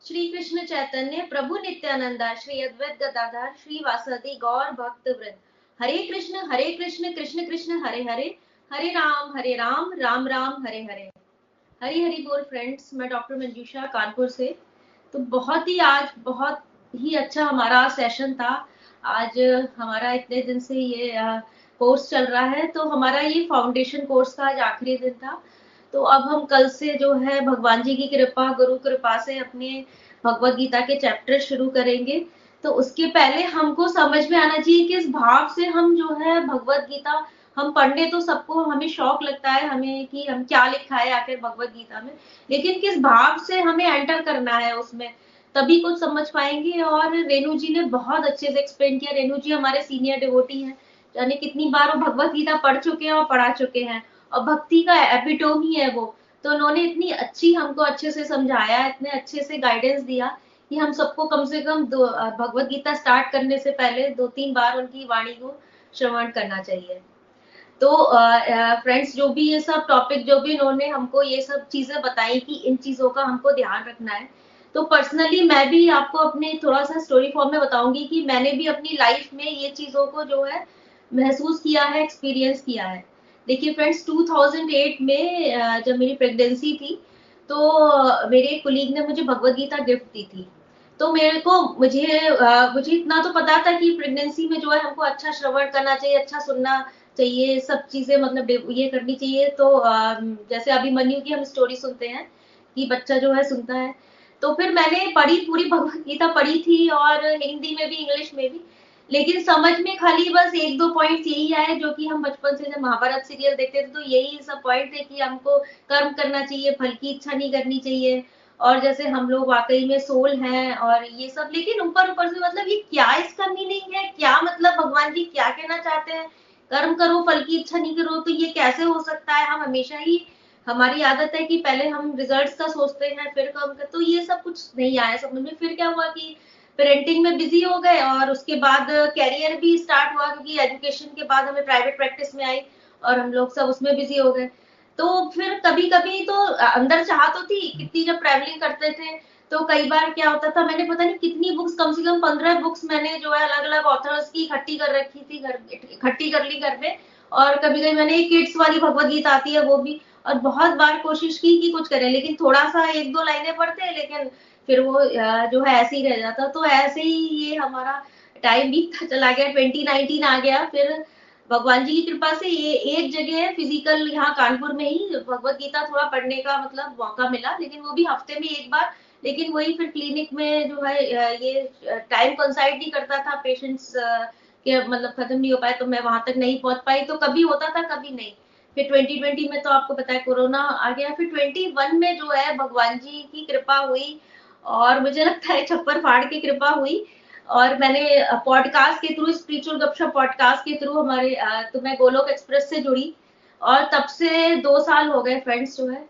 श्री कृष्ण चैतन्य, प्रभु नित्यानंदा, श्री अद्वैत गदाधर, श्री वासदी गौर भक्त वृंद। हरे कृष्ण हरे कृष्ण कृष्ण कृष्ण, हरे हरे। हरे राम हरे राम राम राम, हरे हरे। हरी हरी बोल फ्रेंड्स, मैं डॉक्टर मंजूषा कानपुर से। तो बहुत ही आज, बहुत ही अच्छा हमारा सेशन था। आज हमारा इतने दिन से ये कोर्स चल रहा है तो हमारा ये फाउंडेशन कोर्स का आज आखिरी दिन था। तो अब हम कल से जो है, भगवान जी की कृपा, गुरु कृपा से अपने भगवत गीता के चैप्टर शुरू करेंगे। तो उसके पहले हमको समझ में आना चाहिए कि इस भाव से हम जो है, भगवत गीता, हम पढ़ने तो सबको, हमें शौक लगता है, हमें कि हम क्या लिखा है आखिर भगवत गीता में, लेकिन किस भाव से हमें एंटर करना है उसमें, तभी कुछ समझ पाएँगे। और रेणु जी ने बहुत अच्छे से एक्सप्लेन किया। रेणु जी हमारे सीनियर डिवोटी हैं, यानी कितनी बार वो भगवत गीता पढ़ चुके हैं और पढ़ा चुके हैं। और भक्ति का एपिटोम ही है वो। तो उन्होंने इतनी अच्छी हमको अच्छे से समझाया, इतने अच्छे से गाइडेंस दिया कि हम सबको कम से कम भगवत गीता स्टार्ट करने से पहले दो तीन बार उनकी वाणी को श्रवण करना चाहिए। तो फ्रेंड्स जो भी ये सब टॉपिक जो भी इन्होंने हमको ये सब चीज़ें बताई कि इन चीज़ों का हमको ध्यान रखना है तो पर्सनली मैं भी आपको अपने थोड़ा सा स्टोरी फॉर्म में बताऊँगी कि मैंने भी अपनी लाइफ में ये चीज़ों को जो है महसूस किया है एक्सपीरियंस किया है। देखिए फ्रेंड्स 2008 में जब मेरी प्रेगनेंसी थी तो मेरे कुलीग ने मुझे भगवत गीता गिफ्ट दी थी। तो मेरे को मुझे मुझे इतना तो पता था कि प्रेगनेंसी में जो है हमको अच्छा श्रवण करना चाहिए अच्छा सुनना चाहिए, सब चीज़ें मतलब ये करनी चाहिए। तो जैसे अभी मनु की हम स्टोरी सुनते हैं कि बच्चा जो है सुनता है। तो फिर मैंने पढ़ी, पूरी भगवत गीता पढ़ी थी और हिंदी में भी, इंग्लिश में भी। लेकिन समझ में खाली बस एक दो पॉइंट यही आए जो कि हम बचपन से जब महाभारत सीरियल देखते थे तो यही सब पॉइंट थे कि हमको कर्म करना चाहिए, फल की इच्छा नहीं करनी चाहिए। और जैसे हम लोग वाकई में सोल हैं और ये सब, लेकिन ऊपर ऊपर से मतलब ये क्या इसका मीनिंग है? क्या मतलब भगवान जी क्या कहना चाहते हैं? कर्म करो, फल की इच्छा नहीं करो तो ये कैसे हो सकता है? हम हमेशा ही, हमारी आदत है कि पहले हम रिजल्ट्स का सोचते हैं, फिर कर्म कर तो ये सब कुछ नहीं आया समझ में। फिर क्या हुआ कि पेरेंटिंग में बिज़ी हो गए और उसके बाद कैरियर भी स्टार्ट हुआ क्योंकि एजुकेशन के बाद हमें प्राइवेट प्रैक्टिस में आई और हम लोग सब उसमें बिज़ी हो गए। तो फिर कभी कभी तो अंदर चाह तो थी कितनी जब ट्रैवलिंग करते थे तो कई बार क्या होता था, मैंने पता नहीं कितनी बुक्स कम से कम पंद्रह बुक्स मैंने जो है अलग अलग ऑथर्स की इकट्ठी कर रखी थी घर, इकट्ठी कर ली घर में और कभी कभी मैंने किड्स वाली भगवत गीता आती है वो भी और बहुत बार कोशिश की कि कुछ करें, लेकिन थोड़ा सा एक दो लाइनें पढ़ते हैं लेकिन फिर वो जो है ऐसे ही रह जाता। तो ऐसे ही ये हमारा टाइम बीतता चला गया। 2019 आ गया। फिर भगवान जी की कृपा से ये एक जगह है फ़िज़िकल यहाँ कानपुर में ही। भगवत गीता थोड़ा पढ़ने का मतलब मौका मिला, लेकिन वो भी हफ़्ते में एक बार। लेकिन वही फिर क्लिनिक में जो है ये टाइम कंसाइड नहीं करता था पेशेंट्स के मतलब खत्म नहीं हो पाए तो मैं वहाँ तक नहीं पहुँच पाई। तो कभी होता था, कभी नहीं। फिर 2020 में तो आपको पता है, कोरोना आ गया। फिर 21 में जो है, भगवान जी की कृपा हुई। और मुझे लगता है छप्पर फाड़ की कृपा हुई। और मैंने पॉडकास्ट के थ्रू स्पिरिचुअल गपशप पॉडकास्ट के थ्रू हमारे तो मैं गोलोक एक्सप्रेस से जुड़ी। और तब से दो साल हो गए फ्रेंड्स जो है।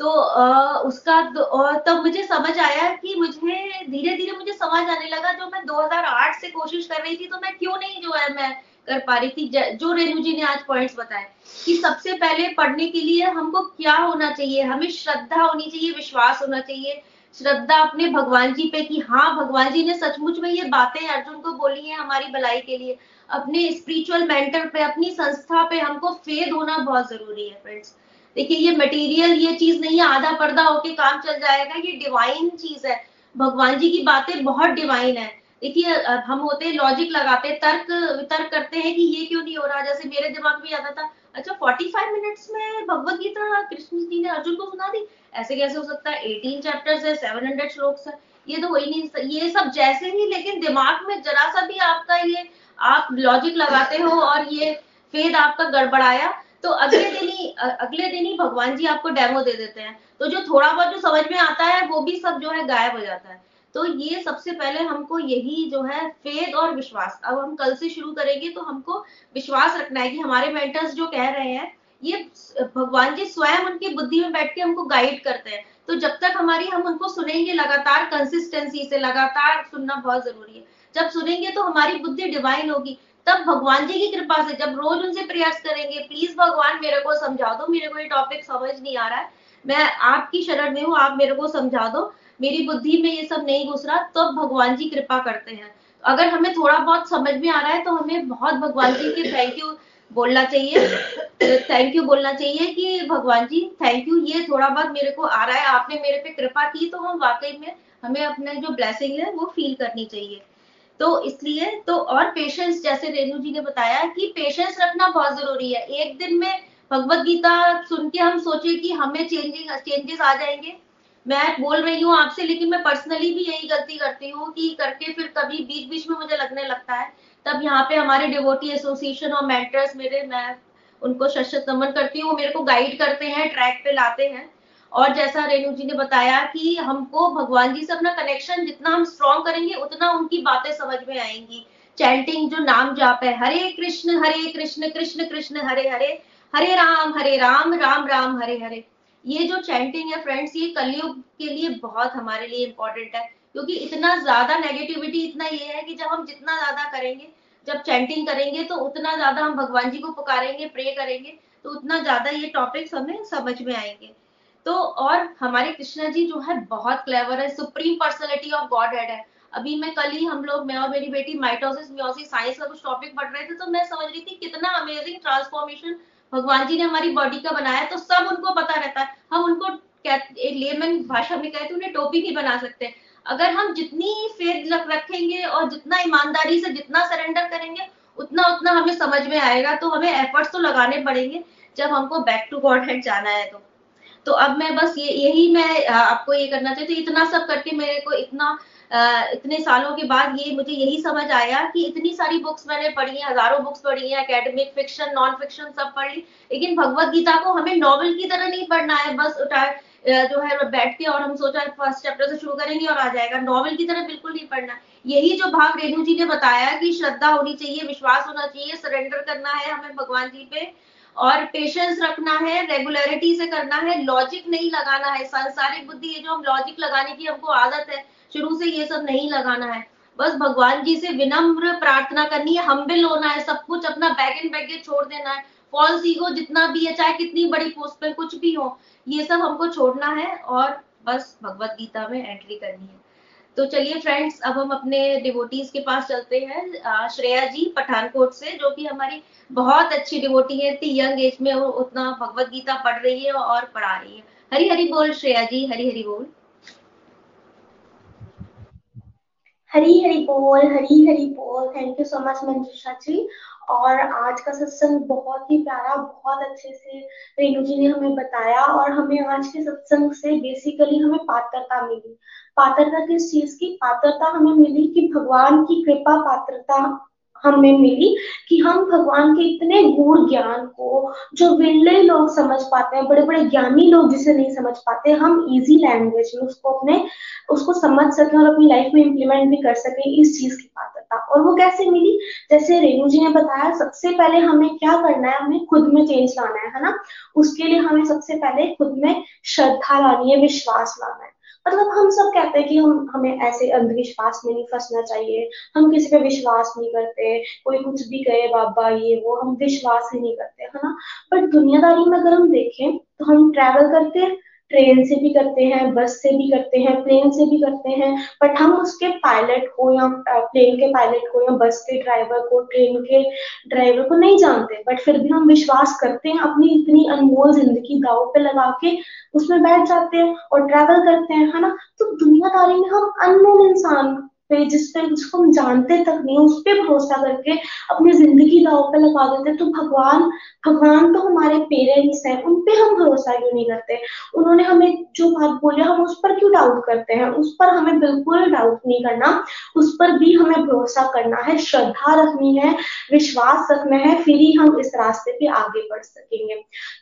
तो आ, उसका और तब मुझे समझ आया कि मुझे धीरे धीरे मुझे समझ आने लगा। जो मैं 2008 से कोशिश कर रही थी तो मैं क्यों नहीं जो है मैं कर पा रही थी। जो रेणु जी ने आज पॉइंट्स बताए कि सबसे पहले पढ़ने के लिए हमको क्या होना चाहिए? हमें श्रद्धा होनी चाहिए विश्वास होना चाहिए। श्रद्धा अपने भगवान जी पे कि हाँ भगवान जी ने सचमुच में ये बातें अर्जुन को बोली है हमारी भलाई के लिए। अपने स्पिरिचुअल मेंटर पे, अपनी संस्था पे हमको फेद होना बहुत ज़रूरी है फ्रेंड्स देखिए, ये मटेरियल ये चीज़ नहीं है आधा पर्दा होके काम चल जाएगा, ये डिवाइन चीज़ है। भगवान जी की बातें बहुत डिवाइन है। देखिए हम होते हैं लॉजिक लगाते तर्क तर्क करते हैं कि ये क्यों नहीं हो रहा, जैसे मेरे दिमाग में आता था अच्छा 45 मिनट्स में भगवत गीता, कृष्ण जी ने अर्जुन को सुना दी? ऐसे कैसे हो सकता है? 18 चैप्टर्स है 700 श्लोक्स है। ये तो वही नहीं, ये सब जैसे ही लेकिन दिमाग में जरा सा भी आपका ये, आप लॉजिक लगाते हो और ये फेद आपका गड़बड़ाया तो अगले दिन ही अगले दिन ही भगवान जी आपको डेमो दे देते हैं। तो जो थोड़ा बहुत जो समझ में आता है, वो भी सब जो है गायब हो जाता है। तो ये सबसे पहले हमको यही जो है फेद और विश्वास। अब हम कल से शुरू करेंगे तो हमको विश्वास रखना है कि हमारे मेंटर्स जो कह रहे हैं ये भगवान जी स्वयं उनकी बुद्धि में बैठ के हमको गाइड करते हैं। तो जब तक हमारी, हम उनको सुनेंगे लगातार कंसिस्टेंसी से लगातार सुनना बहुत ज़रूरी है। जब सुनेंगे तो हमारी बुद्धि डिवाइन होगी। तब भगवान जी की कृपा से, जब रोज उनसे प्रयास करेंगे प्लीज़ भगवान, मेरे को समझा दो, मेरे को ये टॉपिक समझ नहीं आ रहा है। मैं आपकी शरण में हूँ, आप मेरे को समझा दो। मेरी बुद्धि में ये सब नहीं घुस रहा। तो भगवान जी कृपा करते हैं। अगर हमें थोड़ा बहुत समझ में आ रहा है तो हमें बहुत भगवान जी के थैंक यू बोलना चाहिए। थैंक यू बोलना चाहिए कि भगवान जी थैंक यू ये थोड़ा बहुत मेरे को आ रहा है। आपने मेरे पे कृपा की तो हम वाकई में, हमें अपने जो ब्लेसिंग है वो फील करनी चाहिए। तो इसलिए तो और पेशेंस जैसे रेणु जी ने बताया कि पेशेंस रखना बहुत ज़रूरी है। एक दिन में भगवत गीता सुन के हम सोचे कि हमें चेंजिंग चेंजेस आ जाएँगे। मैं बोल रही हूँ आपसे, लेकिन मैं पर्सनली भी यही गलती करती हूँ कि करके फिर कभी बीच बीच में मुझे लगने लगता है। तब यहाँ पे हमारे डिवोटी एसोसिएशन और मेंटर्स मेरे, मैं उनको शशत नमन करती हूँ, वो मेरे को गाइड करते हैं ट्रैक पे लाते हैं। और जैसा रेणु जी ने बताया कि हमको भगवान जी से अपना कनेक्शन जितना हम स्ट्रॉन्ग करेंगे, उतना उनकी बातें समझ में आएँगी। चैंटिंग जो नाम जाप है, हरे कृष्ण हरे कृष्ण कृष्ण कृष्ण, हरे हरे हरे राम हरे राम राम राम, हरे हरे। ये जो चैंटिंग है फ्रेंड्स ये कलयुग के लिए बहुत हमारे लिए इंपॉर्टेंट है। क्योंकि इतना ज़्यादा नेगेटिविटी इतना ये है कि जब हम जितना ज़्यादा करेंगे, जब चैंटिंग करेंगे तो उतना ज़्यादा हम भगवान जी को पुकारेंगे प्रे करेंगे तो उतना ज़्यादा ये टॉपिक्स हमें समझ में आएँगे। तो और हमारे कृष्णा जी जो है, बहुत क्लेवर है supreme personality of Godhead है। अभी मैं कल ही हम लोग, मैं और मेरी बेटी माइटोसिस म्योसिस साइंस का कुछ टॉपिक पढ़ रहे थे तो मैं समझ रही थी कितना अमेजिंग ट्रांसफॉर्मेशन भगवान जी ने हमारी बॉडी का बनाया तो सब उनको पता रहता है। हम उनको लेमन भाषा में कहते उन्हें टोपी नहीं बना सकते अगर हम जितनी फेथ रखेंगे और जितना ईमानदारी से जितना सरेंडर करेंगे, उतना उतना हमें समझ में आएगा तो हमें एफर्ट्स तो लगाने पड़ेंगे जब हमको बैक टू गॉड हेड जाना है तो। तो अब मैं बस ये, यही मैं आपको ये करना चाहती हूँ इतना सब करके मेरे को इतना इतने सालों के बाद ये मुझे यही समझ आया कि इतनी सारी बुक्स मैंने पढ़ी है, हज़ारों बुक्स पढ़ी है एकेडमिक फिक्शन नॉन फिक्शन सब पढ़ ली, लेकिन भगवत गीता को हमें नॉवल की तरह नहीं पढ़ना है, बस उठा जो है बैठ के और हम सोचा फ़र्स्ट चैप्टर से शुरू करेंगे और आ जाएगा। नॉवल की तरह बिल्कुल नहीं पढ़ना। यही जो भाग रेणु जी ने बताया कि श्रद्धा होनी चाहिए, विश्वास होना चाहिए सरेंडर करना है हमें भगवान जी पे और पेशेंस रखना है रेगुलरिटी से करना है लॉजिक नहीं लगाना है। सांसारिक बुद्धि, ये जो हम लॉजिक लगाने की हमको आदत है, शुरू से ये सब नहीं लगाना है। बस भगवान जी से विनम्र प्रार्थना करनी है हम्बिल होना है, सब कुछ अपना बैग एंड बैगेज छोड़ देना है। फॉल्स ईगो जितना भी है, चाहे कितनी बड़ी पोस्ट पे कुछ भी हो ये सब हमको छोड़ना है और बस भगवत गीता में एंट्री करनी है। तो चलिए फ्रेंड्स अब हम अपने डिवोटीज के पास चलते हैं। श्रेया जी पठानकोट से, जो कि हमारी बहुत अच्छी डिवोटी है। इतनी यंग एज में वो उतना भगवत गीता पढ़ रही है और पढ़ा रही है। हरी हरी बोल श्रेया जी हरी हरी बोल। हरी हरी बोल हरी हरी बोल। Thank you so much Manjusha ji. और आज का सत्संग बहुत ही प्यारा, बहुत अच्छे से रेणु जी ने हमें बताया और हमें आज के सत्संग से बेसिकली हमें पात्रता मिली। पात्रता किस चीज़ की? पात्रता हमें मिली कि भगवान की कृपा पात्रता हमें मिली कि हम भगवान के इतने गूढ़ ज्ञान को, जो विरले लोग समझ पाते हैं बड़े बड़े ज्ञानी लोग जिसे नहीं समझ पाते, हम इजी लैंग्वेज में उसको अपने, उसको समझ सके और अपनी लाइफ में इम्प्लीमेंट भी कर सके इस चीज़ की पात्रता और वो कैसे मिली? जैसे रेणु जी ने बताया, सबसे पहले हमें क्या करना है? हमें खुद में चेंज लाना है है ना? उसके लिए हमें सबसे पहले खुद में श्रद्धा लानी है, विश्वास लाना है। मतलब हम सब कहते हैं कि हम, हमें ऐसे अंधविश्वास में नहीं फंसना चाहिए। हम किसी पे विश्वास नहीं करते। कोई कुछ भी कहे बाबा, ये, वो, हम विश्वास ही नहीं करते, है ना? पर दुनियादारी में अगर हम देखें तो हम ट्रैवल करते हैं ट्रेन से भी करते हैं बस से भी करते हैं प्लेन से भी करते हैं बट हम उसके पायलट को या प्लेन के पायलट को या बस के ड्राइवर को ट्रेन के ड्राइवर को नहीं जानते बट फिर भी हम विश्वास करते हैं अपनी इतनी अनमोल ज़िंदगी दाव पे लगा के उसमें बैठ जाते हैं और ट्रैवल करते हैं, है ना? तो दुनियादारी में हम अनमोल इंसान पे, जिस पे जिसको हम जानते तक नहीं, उस पर भरोसा करके अपनी ज़िंदगी दाव पे लगा देते तो भगवान भगवान तो हमारे पेरेंट्स हैं, उन पे हम भरोसा क्यों नहीं करते? उन्होंने हमें जो बात बोले, हम उस पर क्यों डाउट करते हैं? उस पर हमें बिल्कुल डाउट नहीं करना। उस पर भी हमें भरोसा करना है, श्रद्धा रखनी है, विश्वास रखना है, फिर ही हम इस रास्ते पे आगे बढ़ सकेंगे।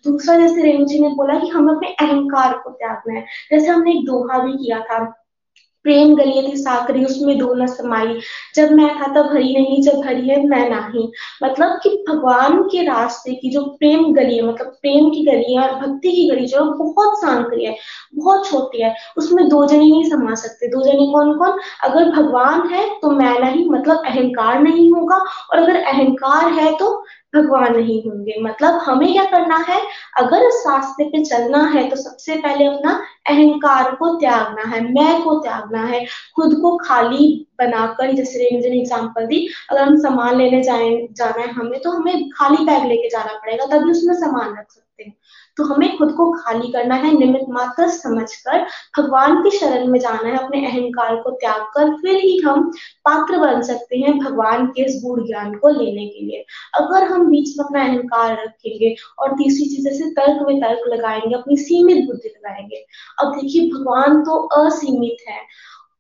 दूसरा, जैसे रेणु जी ने बोला कि हमें अपने अहंकार को त्यागना है। जैसे हमने एक दोहा भी किया था प्रेम गलिए थी, साकरी उसमें दो न समाई। जब मैं था, तब हरी नहीं, जब हरी है, मैं नहीं। मतलब कि भगवान के रास्ते की जो प्रेम गली है मतलब प्रेम की गली है और भक्ति की गली जो है बहुत सांकरी है, बहुत छोटी है। उसमें दो जने नहीं समा सकते। दो जने कौन कौन अगर भगवान है तो मैं नहीं मतलब अहंकार नहीं होगा। और अगर अहंकार है तो भगवान नहीं होंगे। मतलब हमें क्या करना है? अगर रास्ते पे चलना है तो सबसे पहले अपना अहंकार को त्यागना है, मैं को त्यागना है। खुद को खाली बनाकर, जैसे रेंज ने एग्ज़ाम्पल दी, अगर हम सामान लेने जाए, जाना है हमें तो हमें खाली बैग लेके जाना पड़ेगा, तभी उसमें सामान रख सकते हैं। तो हमें खुद को खाली करना है निमित मात्र समझकर भगवान की शरण में जाना है, अपने अहंकार को त्याग कर फिर ही हम पात्र बन सकते हैं भगवान के इस गुण ज्ञान को लेने के लिए। अगर हम बीच में अपना अहंकार रखेंगे और तीसरी चीज़ जैसे तर्क में तर्क लगाएँगे, अपनी सीमित बुद्धि लगाएँगे, अब देखिए भगवान तो असीमित है।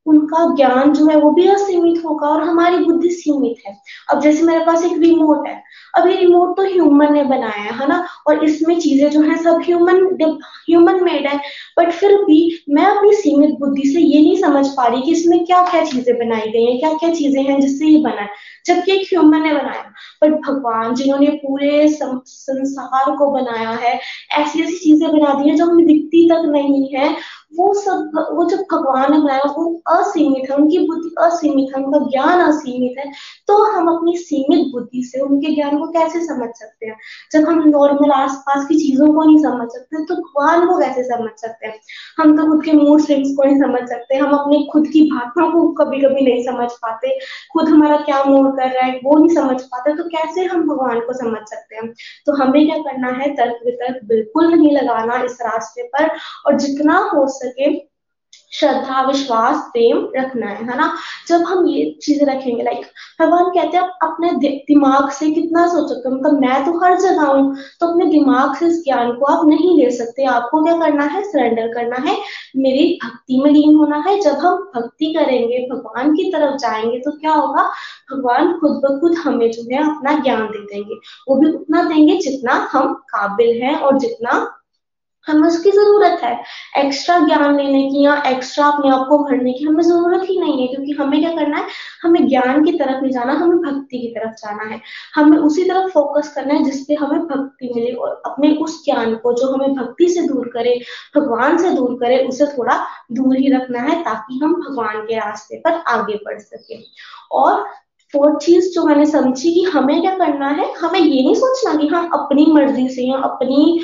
उनका ज्ञान जो है वो भी असीमित होगा और हमारी बुद्धि सीमित है। अब जैसे मेरे पास एक रिमोट है, अब ये रिमोट तो ह्यूमन ने बनाया है ना? और इसमें चीज़ें जो है सब ह्यूमन ह्यूमन मेड है बट फिर भी मैं अपनी सीमित बुद्धि से ये नहीं समझ पा रही कि इसमें क्या क्या चीज़ें बनाई गई हैं क्या क्या चीज़ें हैं जिससे ये बना है। जबकि एक ह्यूमन ने बनाया बट भगवान जिन्होंने पूरे संसार को बनाया है ऐसी ऐसी चीज़ें बना दी है जो हमें दिखती तक नहीं है वो सब, वो जब भगवान ने बनाया, वो असीमित है, उनकी बुद्धि असीमित है, उनका ज्ञान असीमित है तो हम अपनी सीमित बुद्धि से उनके ज्ञान को कैसे समझ सकते हैं? जब हम नॉर्मल आसपास की चीज़ों को नहीं समझ सकते तो भगवान को कैसे समझ सकते हैं? हम तो खुद के मूड स्विंग्स को नहीं समझ सकते, हम अपने खुद की भावनाओं को कभी कभी नहीं समझ पाते, खुद हमारा क्या मूड कर रहा है, वो नहीं समझ पाते तो कैसे हम भगवान को समझ सकते हैं? तो हमें क्या करना है तर्क वितर्क बिल्कुल नहीं लगाना इस रास्ते पर, और जितना हो सके। श्रद्धा, विश्वास, प्रेम रखना है है ना? जब हम ये चीज़ें रखेंगे लाइक भगवान कहते हैं अपने दिमाग से कितना सोच? सकते हो मतलब मैं तो हर जगह हूँ तो अपने दिमाग से इस ज्ञान को आप नहीं ले सकते। आपको क्या करना है? सरेंडर करना है। मेरी भक्ति में लीन होना है। जब हम भक्ति करेंगे, भगवान की तरफ़ जाएँगे तो क्या होगा? भगवान खुद ब खुद हमें जो है अपना ज्ञान दे देंगे। वो भी उतना देंगे जितना हम काबिल हैं और जितना हमें उसकी ज़रूरत है। एक्स्ट्रा ज्ञान लेने की या एक्स्ट्रा अपने आप को भरने की हमें ज़रूरत ही नहीं है, क्योंकि हमें क्या करना है? हमें ज्ञान की तरफ़ नहीं जाना, हमें भक्ति की तरफ़ जाना है। हमें उसी तरफ़ फोकस करना है जिससे हमें भक्ति मिले और अपने उस ज्ञान को जो हमें भक्ति से दूर करे, भगवान से दूर करे, उसे थोड़ा दूर ही रखना है ताकि हम भगवान के रास्ते पर आगे बढ़ सके। और फोर्थ चीज़ जो मैंने समझी कि हमें क्या करना है, हमें ये नहीं सोचना कि हम अपनी मर्ज़ी से या अपनी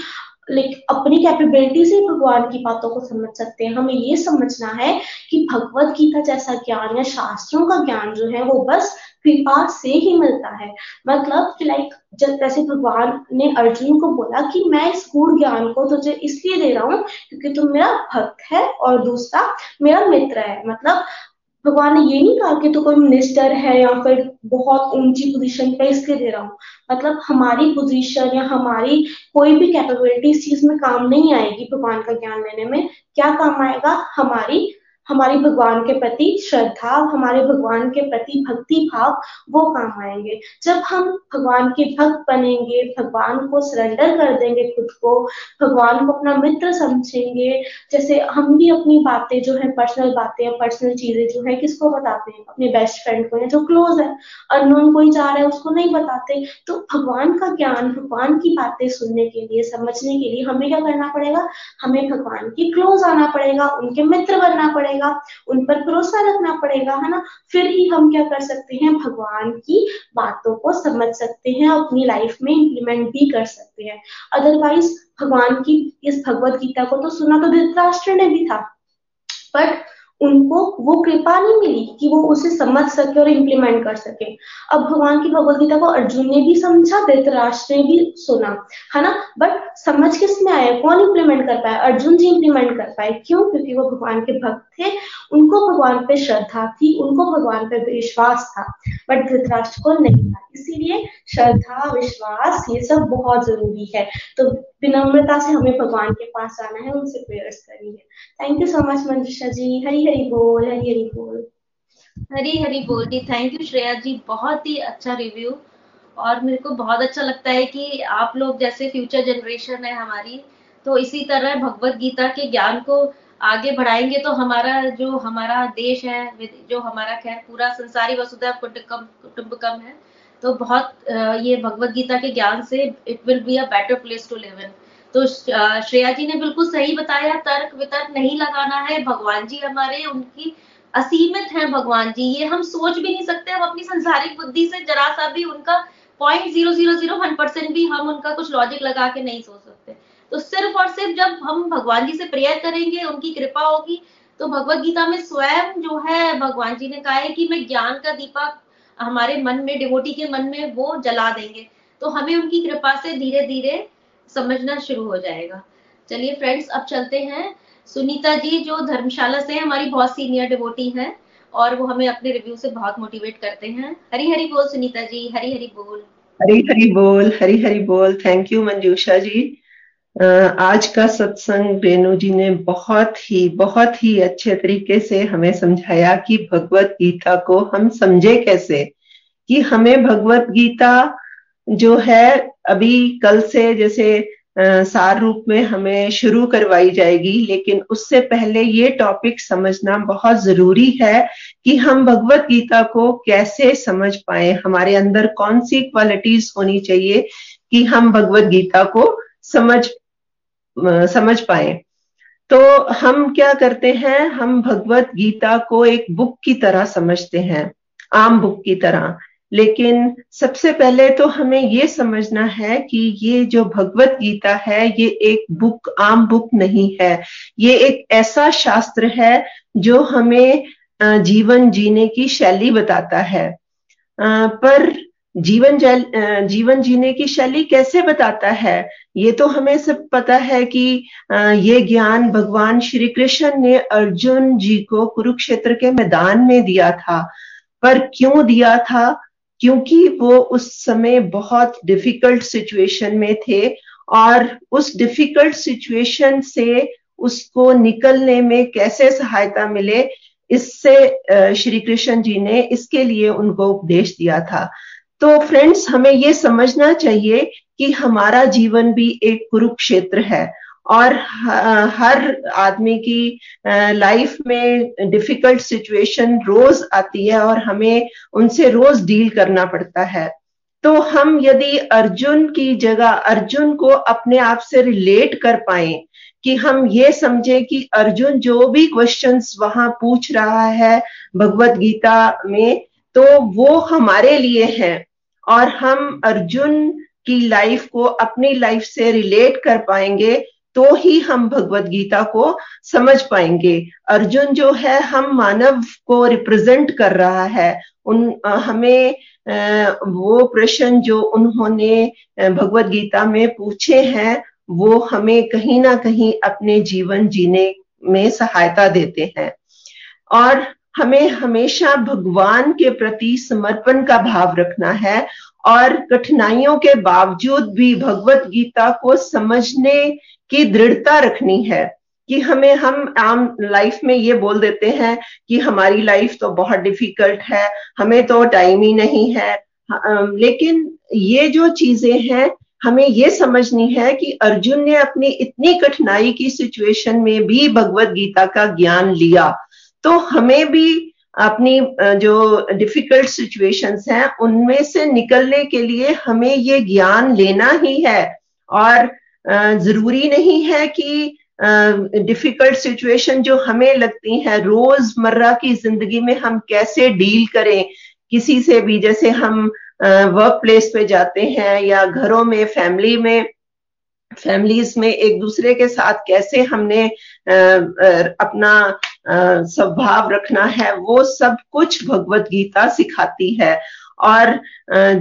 लाइक अपनी कैपेबिलिटी से भगवान की बातों को समझ सकते हैं। हमें ये समझना है कि भगवत गीता जैसा ज्ञान या शास्त्रों का ज्ञान जो है, वो बस कृपा से ही मिलता है। मतलब लाइक जब जैसे भगवान ने अर्जुन को बोला कि मैं इस गुण ज्ञान को तुझे इसलिए दे रहा हूँ क्योंकि तुम मेरा भक्त है और दूसरा मेरा मित्र है। मतलब भगवान ने ये नहीं कहा कि तो कोई मिनिस्टर है या फिर बहुत ऊँची पोजीशन पे इसलिए दे रहा। हूँ मतलब हमारी पोजीशन या हमारी कोई भी कैपेबिलिटी इस चीज़ में काम नहीं आएगी भगवान का ज्ञान लेने में। क्या काम आएगा? हमारी हमारी भगवान के प्रति श्रद्धा, हमारे भगवान के प्रति भक्ति भाव वो काम आएँगे। जब हम भगवान के भक्त बनेंगे, भगवान को सरेंडर कर देंगे खुद को, भगवान को अपना मित्र समझेंगे, जैसे हम भी अपनी बातें जो है पर्सनल बातें पर्सनल चीज़ें जो है, किसको बताते हैं? अपने बेस्ट फ्रेंड को या जो क्लोज है अननोन कोई जा रहा है, उसको नहीं बताते। तो भगवान का ज्ञान, भगवान की बातें सुनने के लिए, समझने के लिए हमें क्या करना पड़ेगा? हमें भगवान की क्लोज आना पड़ेगा, उनके मित्र बनना पड़ेगा। पड़ेगा, उन पर भरोसा रखना पड़ेगा, है ना? फिर ही हम क्या कर सकते हैं? भगवान की बातों को समझ सकते हैं, अपनी लाइफ में इंप्लीमेंट भी कर सकते हैं। अदरवाइज़ भगवान की, इस भगवत गीता को तो सुना तो धृतराष्ट्र ने भी था। बट उनको वो कृपा नहीं मिली कि वो उसे समझ सके और इम्प्लीमेंट कर सके। अब भगवान की भगवदगीता को अर्जुन ने भी समझा, धृतराष्ट्र ने भी सुना, है ना? बट समझ किसमें आया? कौन इम्प्लीमेंट कर पाया? अर्जुन जी इम्प्लीमेंट कर पाए। क्यों? क्योंकि वो भगवान के भक्त थे उनको भगवान पे श्रद्धा थी, उनको भगवान पे विश्वास था बट धृतराष्ट्र को नहीं था। इसीलिए श्रद्धा, विश्वास, ये सब बहुत ज़रूरी है। तो विनम्रता से हमें भगवान के पास आना है, उनसे प्रेयर्स करनी है। Thank you so much Manjusha ji. Hari Hari बोल, हरी हरी बोल। हरी हरी बोल जी। Thank you Shreya ji. बहुत ही अच्छा रिव्यू और मेरे को बहुत अच्छा लगता है कि आप लोग जैसे फ्यूचर जनरेशन है हमारी तो इसी तरह भगवत गीता के ज्ञान को आगे बढ़ाएँगे तो हमारा जो हमारा देश है, जो हमारा खैर पूरा संसारी वसुधा कुटुंबकम कुटुंबकम है तो बहुत ये भगवत गीता के ज्ञान से it will be a better place to live in तो श्रेया जी ने बिल्कुल सही बताया, तर्क वितर्क नहीं लगाना है, भगवान जी हमारे, उनकी असीमित है भगवान जी, ये हम सोच भी नहीं सकते, हम अपनी संसारिक बुद्धि से जरा सा भी उनका point zero zero zero one percent भी हम उनका कुछ लॉजिक लगा के नहीं सोच सकते। तो सिर्फ़ और सिर्फ़ जब हम भगवान जी से प्रेयर करेंगे, उनकी कृपा होगी तो भगवत गीता में स्वयं जो है, भगवान जी ने कहा है कि मैं ज्ञान का दीपक हमारे मन में डिवोटी के मन में वो जला देंगे। तो हमें उनकी कृपा से धीरे धीरे समझना शुरू हो जाएगा। चलिए फ्रेंड्स अब चलते हैं। सुनीता जी जो धर्मशाला से हमारी बहुत सीनियर डिवोटी हैं और वो हमें अपने रिव्यू से बहुत मोटिवेट करते हैं। हरी हरी बोल सुनीता जी हरी हरी बोल। हरी हरी बोल हरी हरी बोल। Thank you Manjusha ji. आज का सत्संग रेणु जी ने बहुत ही बहुत ही अच्छे तरीके से हमें समझाया कि भगवत गीता को हम समझे कैसे? कि हमें भगवत गीता जो है, अभी कल से जैसे सार रूप में हमें शुरू करवाई जाएगी, लेकिन उससे पहले ये टॉपिक समझना बहुत ज़रूरी है कि हम भगवत गीता को कैसे समझ पाए। हमारे अंदर कौन सी क्वालिटीज होनी चाहिए कि हम भगवत गीता को समझ समझ पाए। तो हम क्या करते हैं, हम भगवत गीता को एक बुक की तरह समझते हैं, आम बुक की तरह। लेकिन सबसे पहले तो हमें ये समझना है कि ये जो भगवत गीता है, ये एक बुक, आम बुक नहीं है। ये एक ऐसा शास्त्र है जो हमें जीवन जीने की शैली बताता है। पर जीवन जल जीवन जीने की शैली कैसे बताता है? ये तो हमें सब पता है कि ये ज्ञान भगवान श्री कृष्ण ने अर्जुन जी को कुरुक्षेत्र के मैदान में दिया था। पर क्यों दिया था? क्योंकि वो उस समय बहुत डिफ़िकल्ट सिचुएशन में थे और उस डिफ़िकल्ट सिचुएशन से उसको निकलने में कैसे सहायता मिले, इससे श्री कृष्ण जी ने इसके लिए उनको उपदेश दिया था। तो फ्रेंड्स हमें ये समझना चाहिए कि हमारा जीवन भी एक कुरुक्षेत्र है और हर आदमी की लाइफ में डिफ़िकल्ट सिचुएशन रोज आती है और हमें उनसे रोज डील करना पड़ता है। तो हम यदि अर्जुन की जगह, अर्जुन को अपने आप से रिलेट कर पाए कि हम ये समझे कि अर्जुन जो भी क्वेश्चंस वहाँ पूछ रहा है, भगवत गीता में तो वो हमारे लिए है और हम अर्जुन की लाइफ को अपनी लाइफ से रिलेट कर पाएँगे तो ही हम भगवत गीता को समझ पाएँगे। अर्जुन जो है, हम मानव को रिप्रेजेंट कर रहा है। उन हमें वो प्रश्न जो उन्होंने भगवत गीता में पूछे हैं, वो हमें कहीं ना कहीं अपने जीवन जीने में सहायता देते हैं। और हमें हमेशा भगवान के प्रति समर्पण का भाव रखना है और कठिनाइयों के बावजूद भी भगवत गीता को समझने की दृढ़ता रखनी है कि हमें हम आम लाइफ में ये बोल देते हैं कि हमारी लाइफ तो बहुत डिफ़िकल्ट है, हमें तो टाइम ही नहीं है। लेकिन ये जो चीज़ें हैं, हमें ये समझनी है कि अर्जुन ने अपनी इतनी कठिनाई की सिचुएशन में भी भगवत गीता का ज्ञान लिया। तो हमें भी अपनी जो डिफ़िकल्ट सिचुएशंस हैं, उनमें से निकलने के लिए हमें ये ज्ञान लेना ही है। और ज़रूरी नहीं है कि डिफ़िकल्ट सिचुएशन जो हमें लगती है, रोज़मर्रा की ज़िंदगी में हम कैसे डील करें। किसी से भी जैसे हम वर्क प्लेस पे जाते हैं या घरों में फैमिली में फैमिलीज़ में एक दूसरे के साथ कैसे हमने अपना स्वभाव रखना है वो सब कुछ भगवत गीता सिखाती है। और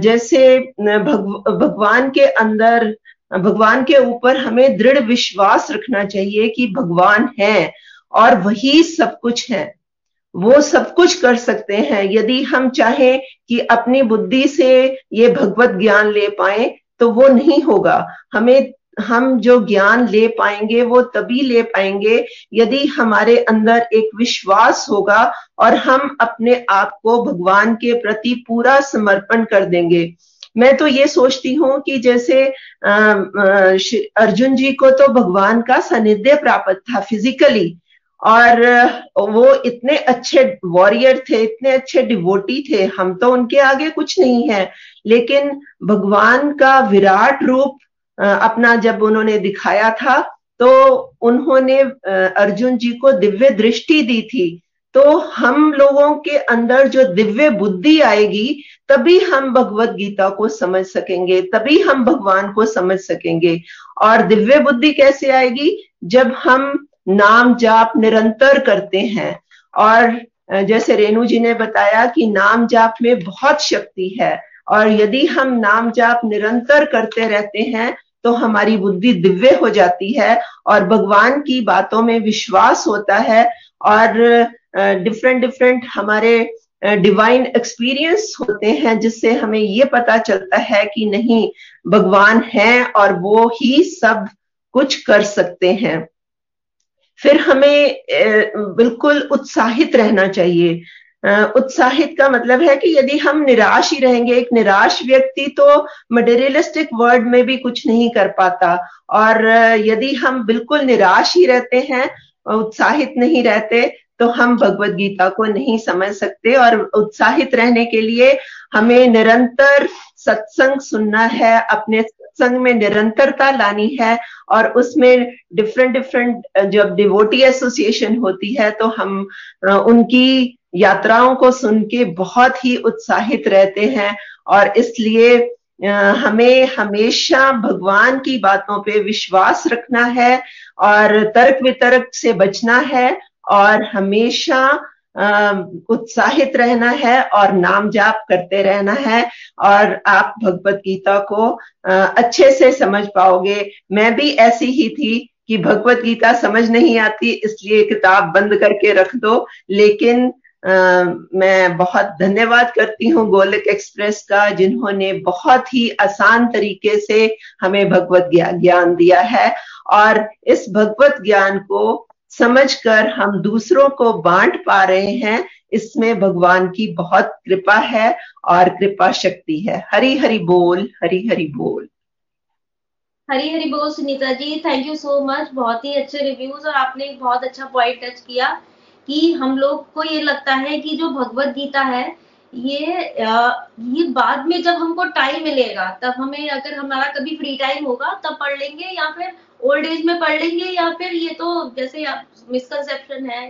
जैसे भगव, भगवान के अंदर भगवान के ऊपर हमें दृढ़ विश्वास रखना चाहिए कि भगवान है और वही सब कुछ है। वो सब कुछ कर सकते हैं। यदि हम चाहें कि अपनी बुद्धि से ये भगवत ज्ञान ले पाए तो वो नहीं होगा। हमें हम जो ज्ञान ले पाएँगे, वो तभी ले पाएँगे यदि हमारे अंदर एक विश्वास होगा और हम अपने आप को भगवान के प्रति पूरा समर्पण कर देंगे। मैं तो ये सोचती हूँ कि जैसे अर्जुन जी को तो भगवान का सानिध्य प्राप्त था फिजिकली और वो इतने अच्छे वॉरियर थे, इतने अच्छे डिवोटी थे, हम तो उनके आगे कुछ नहीं है। लेकिन भगवान का विराट रूप अपना जब उन्होंने दिखाया था तो उन्होंने अर्जुन जी को दिव्य दृष्टि दी थी। तो हम लोगों के अंदर जो दिव्य बुद्धि आएगी, तभी हम भगवत गीता को समझ सकेंगे, तभी हम भगवान को समझ सकेंगे। और दिव्य बुद्धि कैसे आएगी? जब हम नाम जाप निरंतर करते हैं। और जैसे रेणु जी ने बताया कि नाम जाप में बहुत शक्ति है। और यदि हम नाम जाप निरंतर करते रहते हैं तो हमारी बुद्धि दिव्य हो जाती है और भगवान की बातों में विश्वास होता है और डिफरेंट डिफरेंट हमारे डिवाइन एक्सपीरियंस होते हैं जिससे हमें ये पता चलता है कि नहीं, भगवान है और वो ही सब कुछ कर सकते हैं। फिर हमें बिल्कुल उत्साहित रहना चाहिए। उत्साहित का मतलब है कि यदि हम निराश ही रहेंगे, एक निराश व्यक्ति तो मटेरियलिस्टिक वर्ल्ड में भी कुछ नहीं कर पाता। और यदि हम बिल्कुल निराश ही रहते हैं, उत्साहित नहीं रहते तो हम भगवत गीता को नहीं समझ सकते। और उत्साहित रहने के लिए हमें निरंतर सत्संग सुनना है, अपने सत्संग में निरंतरता लानी है, और उसमें डिफरेंट डिफरेंट जब डिवोटी एसोसिएशन होती है तो हम उनकी यात्राओं को सुन के बहुत ही उत्साहित रहते हैं और इसलिए हमें हमेशा भगवान की बातों पे विश्वास रखना है और तर्क वितर्क से बचना है और हमेशा उत्साहित रहना है और नाम जाप करते रहना है और आप भगवत गीता को अच्छे से समझ पाओगे। मैं भी ऐसी ही थी कि भगवत गीता समझ नहीं आती, इसलिए किताब बंद करके रख दो, लेकिन मैं बहुत धन्यवाद करती हूँ गोलक एक्सप्रेस का, जिन्होंने बहुत ही आसान तरीके से हमें भगवत ज्ञान दिया है। और इस भगवत ज्ञान को समझकर हम दूसरों को बांट पा रहे हैं, इसमें भगवान की बहुत कृपा है और कृपा शक्ति है। हरी हरि बोल, हरी हरि बोल। हरी हरी बोल Sunita ji thank you so much बहुत ही अच्छे रिव्यूज़ और आपने बहुत अच्छा पॉइंट टच किया। कि हम लोग को ये लगता है कि जो भगवत गीता है, ये ये बाद में जब हमको टाइम मिलेगा, तब हमें अगर हमारा कभी फ्री टाइम होगा, तब पढ़ लेंगे या फिर ओल्ड एज में पढ़ लेंगे या फिर ये तो जैसे मिसकंसेप्शन है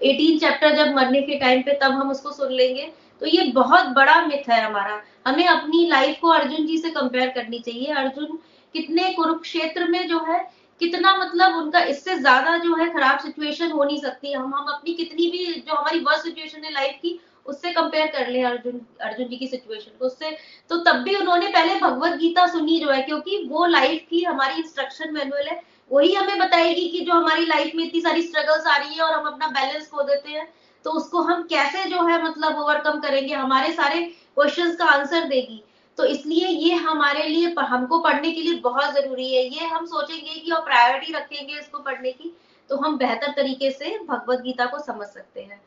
एटीन चैप्टर जब मरने के टाइम पे तब हम उसको सुन लेंगे। तो ये बहुत बड़ा मिथ है हमारा। हमें अपनी लाइफ को अर्जुन जी से कंपेयर करनी चाहिए। अर्जुन कितने कुरुक्षेत्र में जो है कितना मतलब उनका इससे ज़्यादा जो है खराब सिचुएशन हो नहीं सकती। हम हम अपनी कितनी भी जो हमारी वर्स्ट सिचुएशन है लाइफ की, उससे कंपेयर कर ले अर्जुन अर्जुन जी की सिचुएशन को। उससे तो तब भी उन्होंने पहले भगवत गीता सुनी जो है, क्योंकि वो लाइफ की हमारी इंस्ट्रक्शन मैनुअल है। वही हमें बताएगी कि जो हमारी लाइफ में इतनी सारी स्ट्रगल्स आ रही है और हम अपना बैलेंस खो देते हैं। तो उसको हम कैसे जो है मतलब ओवरकम करेंगे? हमारे सारे क्वेश्चंस का आंसर देगी। तो इसलिए ये हमारे लिए हमको पढ़ने के लिए बहुत ज़रूरी है। ये हम सोचेंगे कि और प्रायोरिटी रखेंगे इसको पढ़ने की तो हम बेहतर तरीके से भगवत गीता को समझ सकते हैं।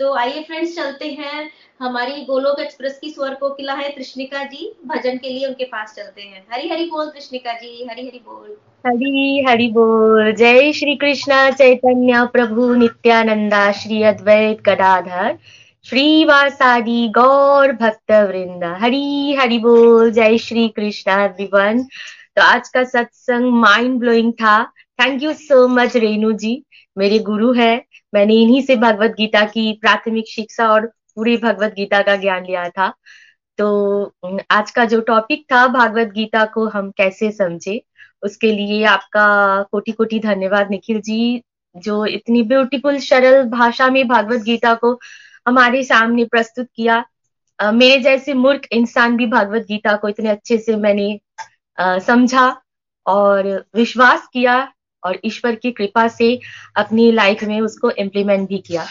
तो आइए फ्रेंड्स चलते हैं। हमारी गोलोक एक्सप्रेस की स्वर कोकिला है कृष्णिका जी। भजन के लिए उनके पास चलते हैं। हरी हरी बोल कृष्णिका जी, हरी हरी बोल। हरी हरी बोल। जय श्री कृष्ण चैतन्य प्रभु नित्यानंदा श्री अद्वैत गदाधर। श्रीवासादि गौर भक्त वृंद हरी, हरि बोल। जय श्री कृष्ण एवरीवन तो आज का सत्संग माइंड ब्लोइंग था। Thank you so much Renu ji. मेरे गुरु है। मैंने इन्हीं से भगवत गीता की प्राथमिक शिक्षा और पूरी भगवत गीता का ज्ञान लिया था। तो आज का जो टॉपिक था, भागवत गीता को हम कैसे समझे, उसके लिए आपका कोटि कोटि धन्यवाद, निखिल जी, जो इतनी ब्यूटीफुल सरल भाषा में भागवत गीता को हमारे सामने प्रस्तुत किया। uh, मेरे जैसे मूर्ख इंसान भी भागवत गीता को इतने अच्छे से मैंने uh, समझा और विश्वास किया और ईश्वर की कृपा से अपनी लाइफ में उसको इम्प्लीमेंट भी किया।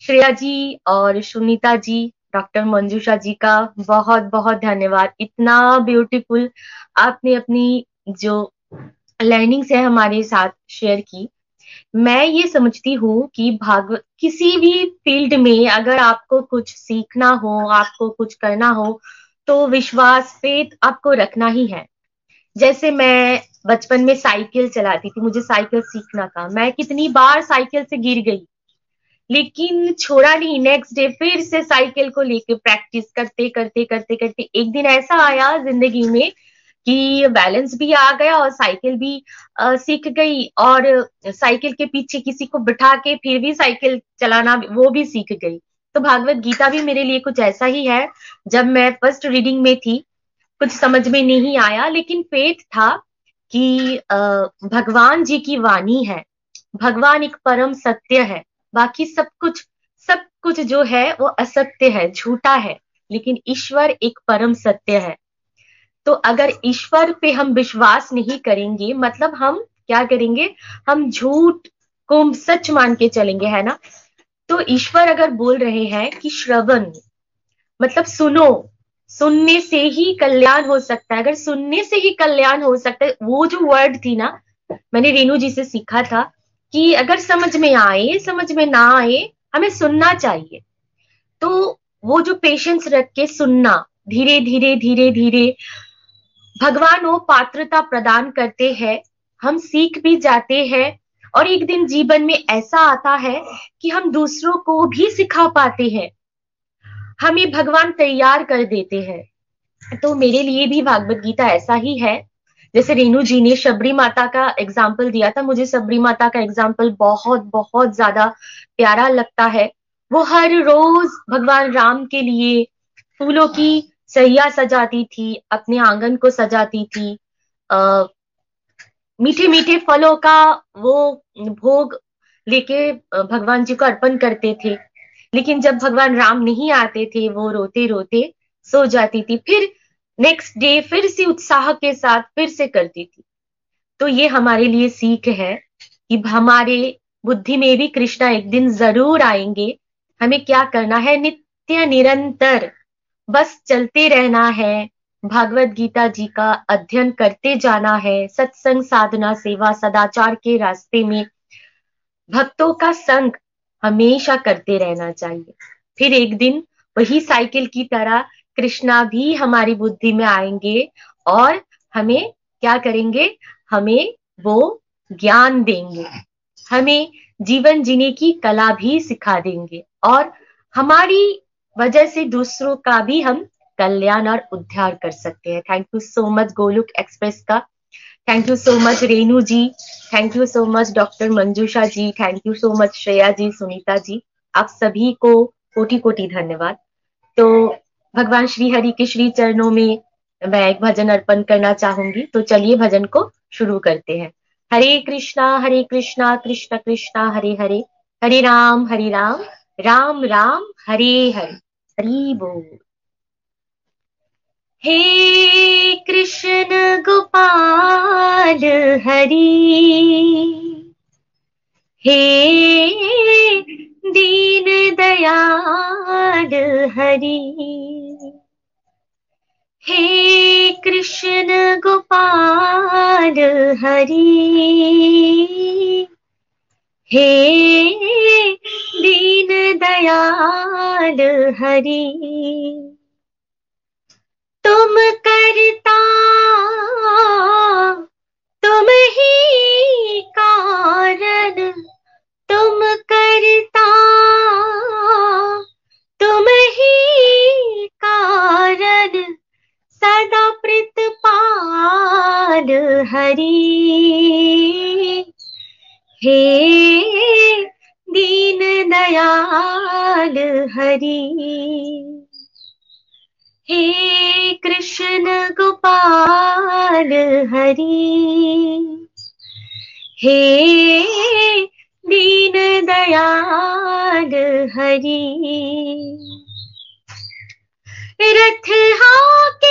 श्रेया जी और सुनीता जी डॉक्टर मंजूषा जी का बहुत बहुत धन्यवाद। इतना ब्यूटीफुल आपने अपनी जो लर्निंग्स है हमारे साथ शेयर की। मैं ये समझती हूँ कि भागवत किसी भी फ़ील्ड में अगर आपको कुछ सीखना हो, आपको कुछ करना हो तो विश्वास फेत आपको रखना ही है। जैसे मैं बचपन में साइकिल चलाती थी, मुझे साइकिल सीखना था। मैं कितनी बार साइकिल से गिर गई, लेकिन छोड़ा नहीं। नेक्स्ट डे फिर से साइकिल को लेके प्रैक्टिस करते करते करते करते एक दिन ऐसा आया ज़िंदगी में कि बैलेंस भी आ गया और साइकिल भी आ, सीख गई और साइकिल के पीछे किसी को बिठा के फिर भी साइकिल चलाना वो भी सीख गई। तो भागवत गीता भी मेरे लिए कुछ ऐसा ही है। जब मैं फ़र्स्ट रीडिंग में थी कुछ समझ में नहीं आया लेकिन फेथ था कि भगवान जी की वाणी है। भगवान एक परम सत्य है। बाकी सब कुछ सब कुछ जो है वो असत्य है झूठा है। लेकिन ईश्वर एक परम सत्य है। तो अगर ईश्वर पे हम विश्वास नहीं करेंगे मतलब हम क्या करेंगे? हम झूठ को सच मान के चलेंगे, है ना? तो ईश्वर अगर बोल रहे हैं कि श्रवण मतलब सुनो, सुनने से ही कल्याण हो सकता है। अगर सुनने से ही कल्याण हो सकता है, वो जो वर्ड थी ना, मैंने रेणु जी से सीखा था कि अगर समझ में आए, समझ में ना आए, हमें सुनना चाहिए। तो वो जो पेशेंस रख के सुनना, धीरे धीरे धीरे धीरे भगवान वो पात्रता प्रदान करते हैं, हम सीख भी जाते हैं और एक दिन जीवन में ऐसा आता है कि हम दूसरों को भी सिखा पाते हैं। हमें भगवान तैयार कर देते हैं। तो मेरे लिए भी भागवत गीता ऐसा ही है। जैसे रेणु जी ने शबरी माता का एग्ज़ाम्पल दिया था, मुझे शबरी माता का एग्ज़ाम्पल बहुत बहुत ज़्यादा प्यारा लगता है। वो हर रोज भगवान राम के लिए फूलों की सहिया सजाती थी अपने आँगन को सजाती थी। आ, मीठे मीठे फलों का वो भोग लेके भगवान जी को अर्पण करते थे। लेकिन जब भगवान राम नहीं आते थे वो रोते रोते सो जाती थी। फिर नेक्स्ट डे फिर से उत्साह के साथ फिर से करती थी। तो ये हमारे लिए सीख है कि हमारे बुद्धि में भी कृष्णा एक दिन ज़रूर आएँगे। हमें क्या करना है? नित्य निरंतर बस चलते रहना है। भागवत गीता जी का अध्ययन करते जाना है। सत्संग साधना सेवा सदाचार के रास्ते में भक्तों का संग हमेशा करते रहना चाहिए। फिर एक दिन वही साइकिल की तरह कृष्णा भी हमारी बुद्धि में आएँगे और हमें क्या करेंगे? हमें वो ज्ञान देंगे। हमें जीवन जीने की कला भी सिखा देंगे और हमारी वजह से दूसरों का भी हम कल्याण और उद्धार कर सकते हैं। Thank you so much Goluk express का। Thank you so much Renu ji thank you so much doctor Manjusha ji thank you so much Shreya ji Sunita ji आप सभी को कोटि कोटि धन्यवाद। तो भगवान श्री हरि के श्री चरणों में मैं एक भजन अर्पण करना चाहूँगी। तो चलिए भजन को शुरू करते हैं। हरे कृष्णा हरे कृष्णा, कृष्ण कृष्णा, हरे हरे। हरे राम हरे राम। राम राम हरे हरे। हरि बोल। हे कृष्ण गोपाल हरि। हे दीन दयाल हरि। हे कृष्ण गोपाल हरि। हे दीन दयाल हरि, तुम करता, तुम ही कारण, तुम करता, तुम ही कारण, सदा प्रतिपाल हरि। हे दीन दयाल हरि। हे कृष्ण गोपाल हरि। हे दीन दयाल हरि। रथ के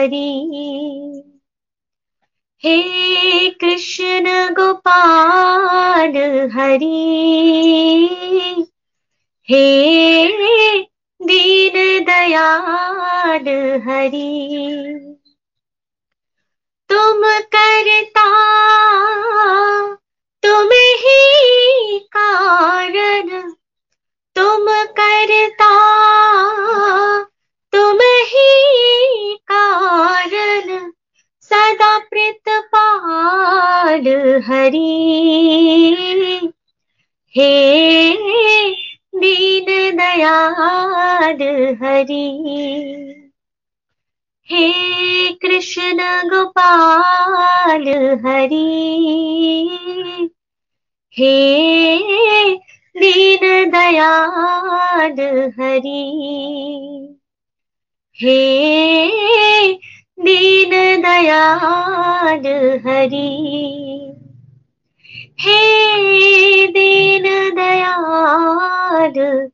हरि हे कृष्ण गोपाल हरि। हे दीन दयाल हरि। तुम करता तुम ही कारण। तुम करता प्रतिपाल हरि। हे दीन दयाल हरि। हे कृष्ण गोपाल हरि। हे दीन दयाल हरि। हे दीन दयाल हरि। हे दीन दयाल,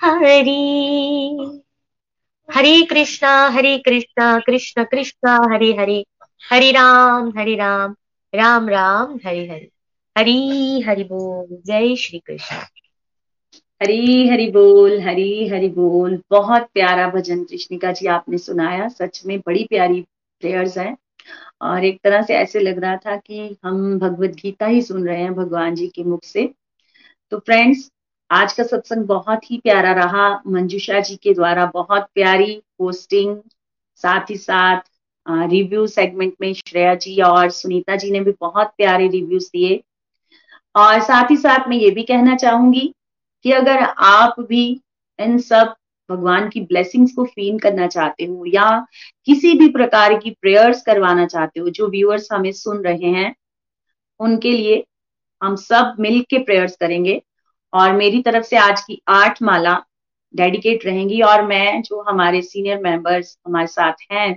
हरि। हरे कृष्णा हरे कृष्णा, कृष्ण कृष्णा, हरे हरे। हरे राम हरे राम। राम राम, हरे हरे। हरी हरि बोल, जय श्री कृष्ण। हरी हरि बोल, हरी हरि बोल। बहुत प्यारा भजन कृष्णिका जी आपने सुनाया। सच में बड़ी प्यारी प्रेयर्स हैं। और एक तरह से ऐसे लग रहा था कि हम भगवत गीता ही सुन रहे हैं भगवान जी के मुख से। तो फ्रेंड्स आज का सत्संग बहुत ही प्यारा रहा। मंजुषा जी के द्वारा बहुत प्यारी पोस्टिंग साथ ही साथ रिव्यू सेगमेंट में श्रेया जी और सुनीता जी ने भी बहुत प्यारे रिव्यूज़ दिए। और साथ ही साथ मैं ये भी कहना चाहूँगी कि अगर आप भी इन सब भगवान की ब्लेसिंग्स को फील करना चाहते हो या किसी भी प्रकार की प्रेयर्स करवाना चाहते हो, जो व्यूअर्स हमें सुन रहे हैं, उनके लिए हम सब मिल के प्रेयर्स करेंगे। और मेरी तरफ़ से आज की आठ माला डेडिकेट रहेंगी और मैं, जो हमारे सीनियर मेंबर्स हमारे साथ हैं,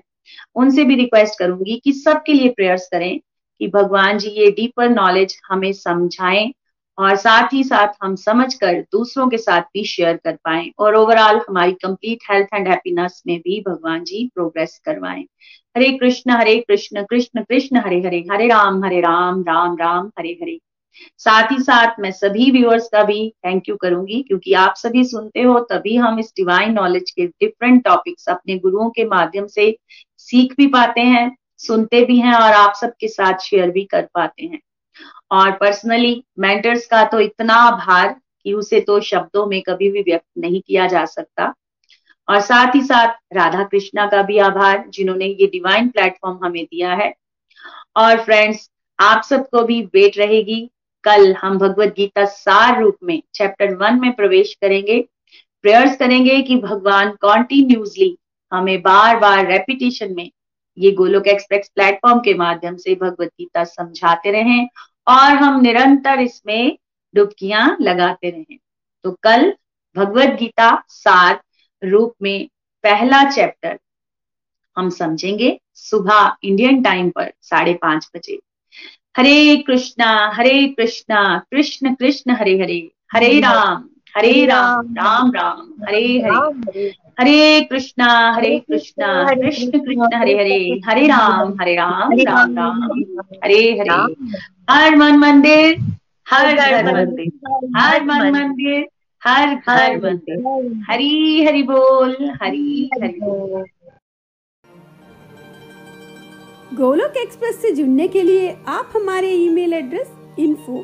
उनसे भी रिक्वेस्ट करूँगी कि सबके लिए प्रेयर्स करें कि भगवान जी ये डीपर नॉलेज हमें समझाएँ और साथ ही साथ हम समझकर दूसरों के साथ भी शेयर कर पाए और ओवरऑल हमारी कंप्लीट हेल्थ एंड हैप्पीनेस में भी भगवान जी प्रोग्रेस करवाएँ। हरे कृष्ण हरे कृष्ण कृष्ण कृष्ण, हरे हरे हरे राम हरे राम राम राम, हरे हरे। साथ ही साथ मैं सभी व्यूअर्स का भी थैंक यू करूँगी क्योंकि आप सभी सुनते हो तभी हम इस डिवाइन नॉलेज के डिफरेंट टॉपिक्स अपने गुरुओं के माध्यम से सीख भी पाते हैं, सुनते भी हैं और आप सबके साथ शेयर भी कर पाते हैं। और पर्सनली मेंटर्स का तो इतना आभार कि उसे तो शब्दों में कभी भी व्यक्त नहीं किया जा सकता। और साथ ही साथ राधा कृष्णा का भी आभार, जिन्होंने ये डिवाइन प्लेटफॉर्म हमें दिया है। और फ्रेंड्स आप सबको भी वेट रहेगी। कल हम भगवत गीता सार रूप में चैप्टर वन में प्रवेश करेंगे। प्रेयर्स करेंगे कि भगवान कॉन्टिन्यूसली हमें बार बार रेपिटेशन में ये गोलोक एक्सप्रेस प्लेटफॉर्म के माध्यम से भगवत गीता समझाते रहें और हम निरंतर इसमें डुबकियाँ लगाते रहें। तो कल भगवत गीता सात रूप में पहला चैप्टर हम समझेंगे सुबह इंडियन टाइम पर साढ़े पाँच बजे। हरे कृष्णा हरे कृष्णा कृष्ण कृष्ण हरे हरे हरे राम। हरे राम राम राम हरे हरे हरे। कृष्णा हरे कृष्णा कृष्ण कृष्ण हरे हरे हरे। राम हरे राम राम राम हरे हरे हर। मन मंदिर हर घर मंदिर। हर मन मंदिर हर घर मंदिर। हरी हरि बोल हरी हरि बोल। गोलोक एक्सप्रेस से जुड़ने के लिए आप हमारे email address info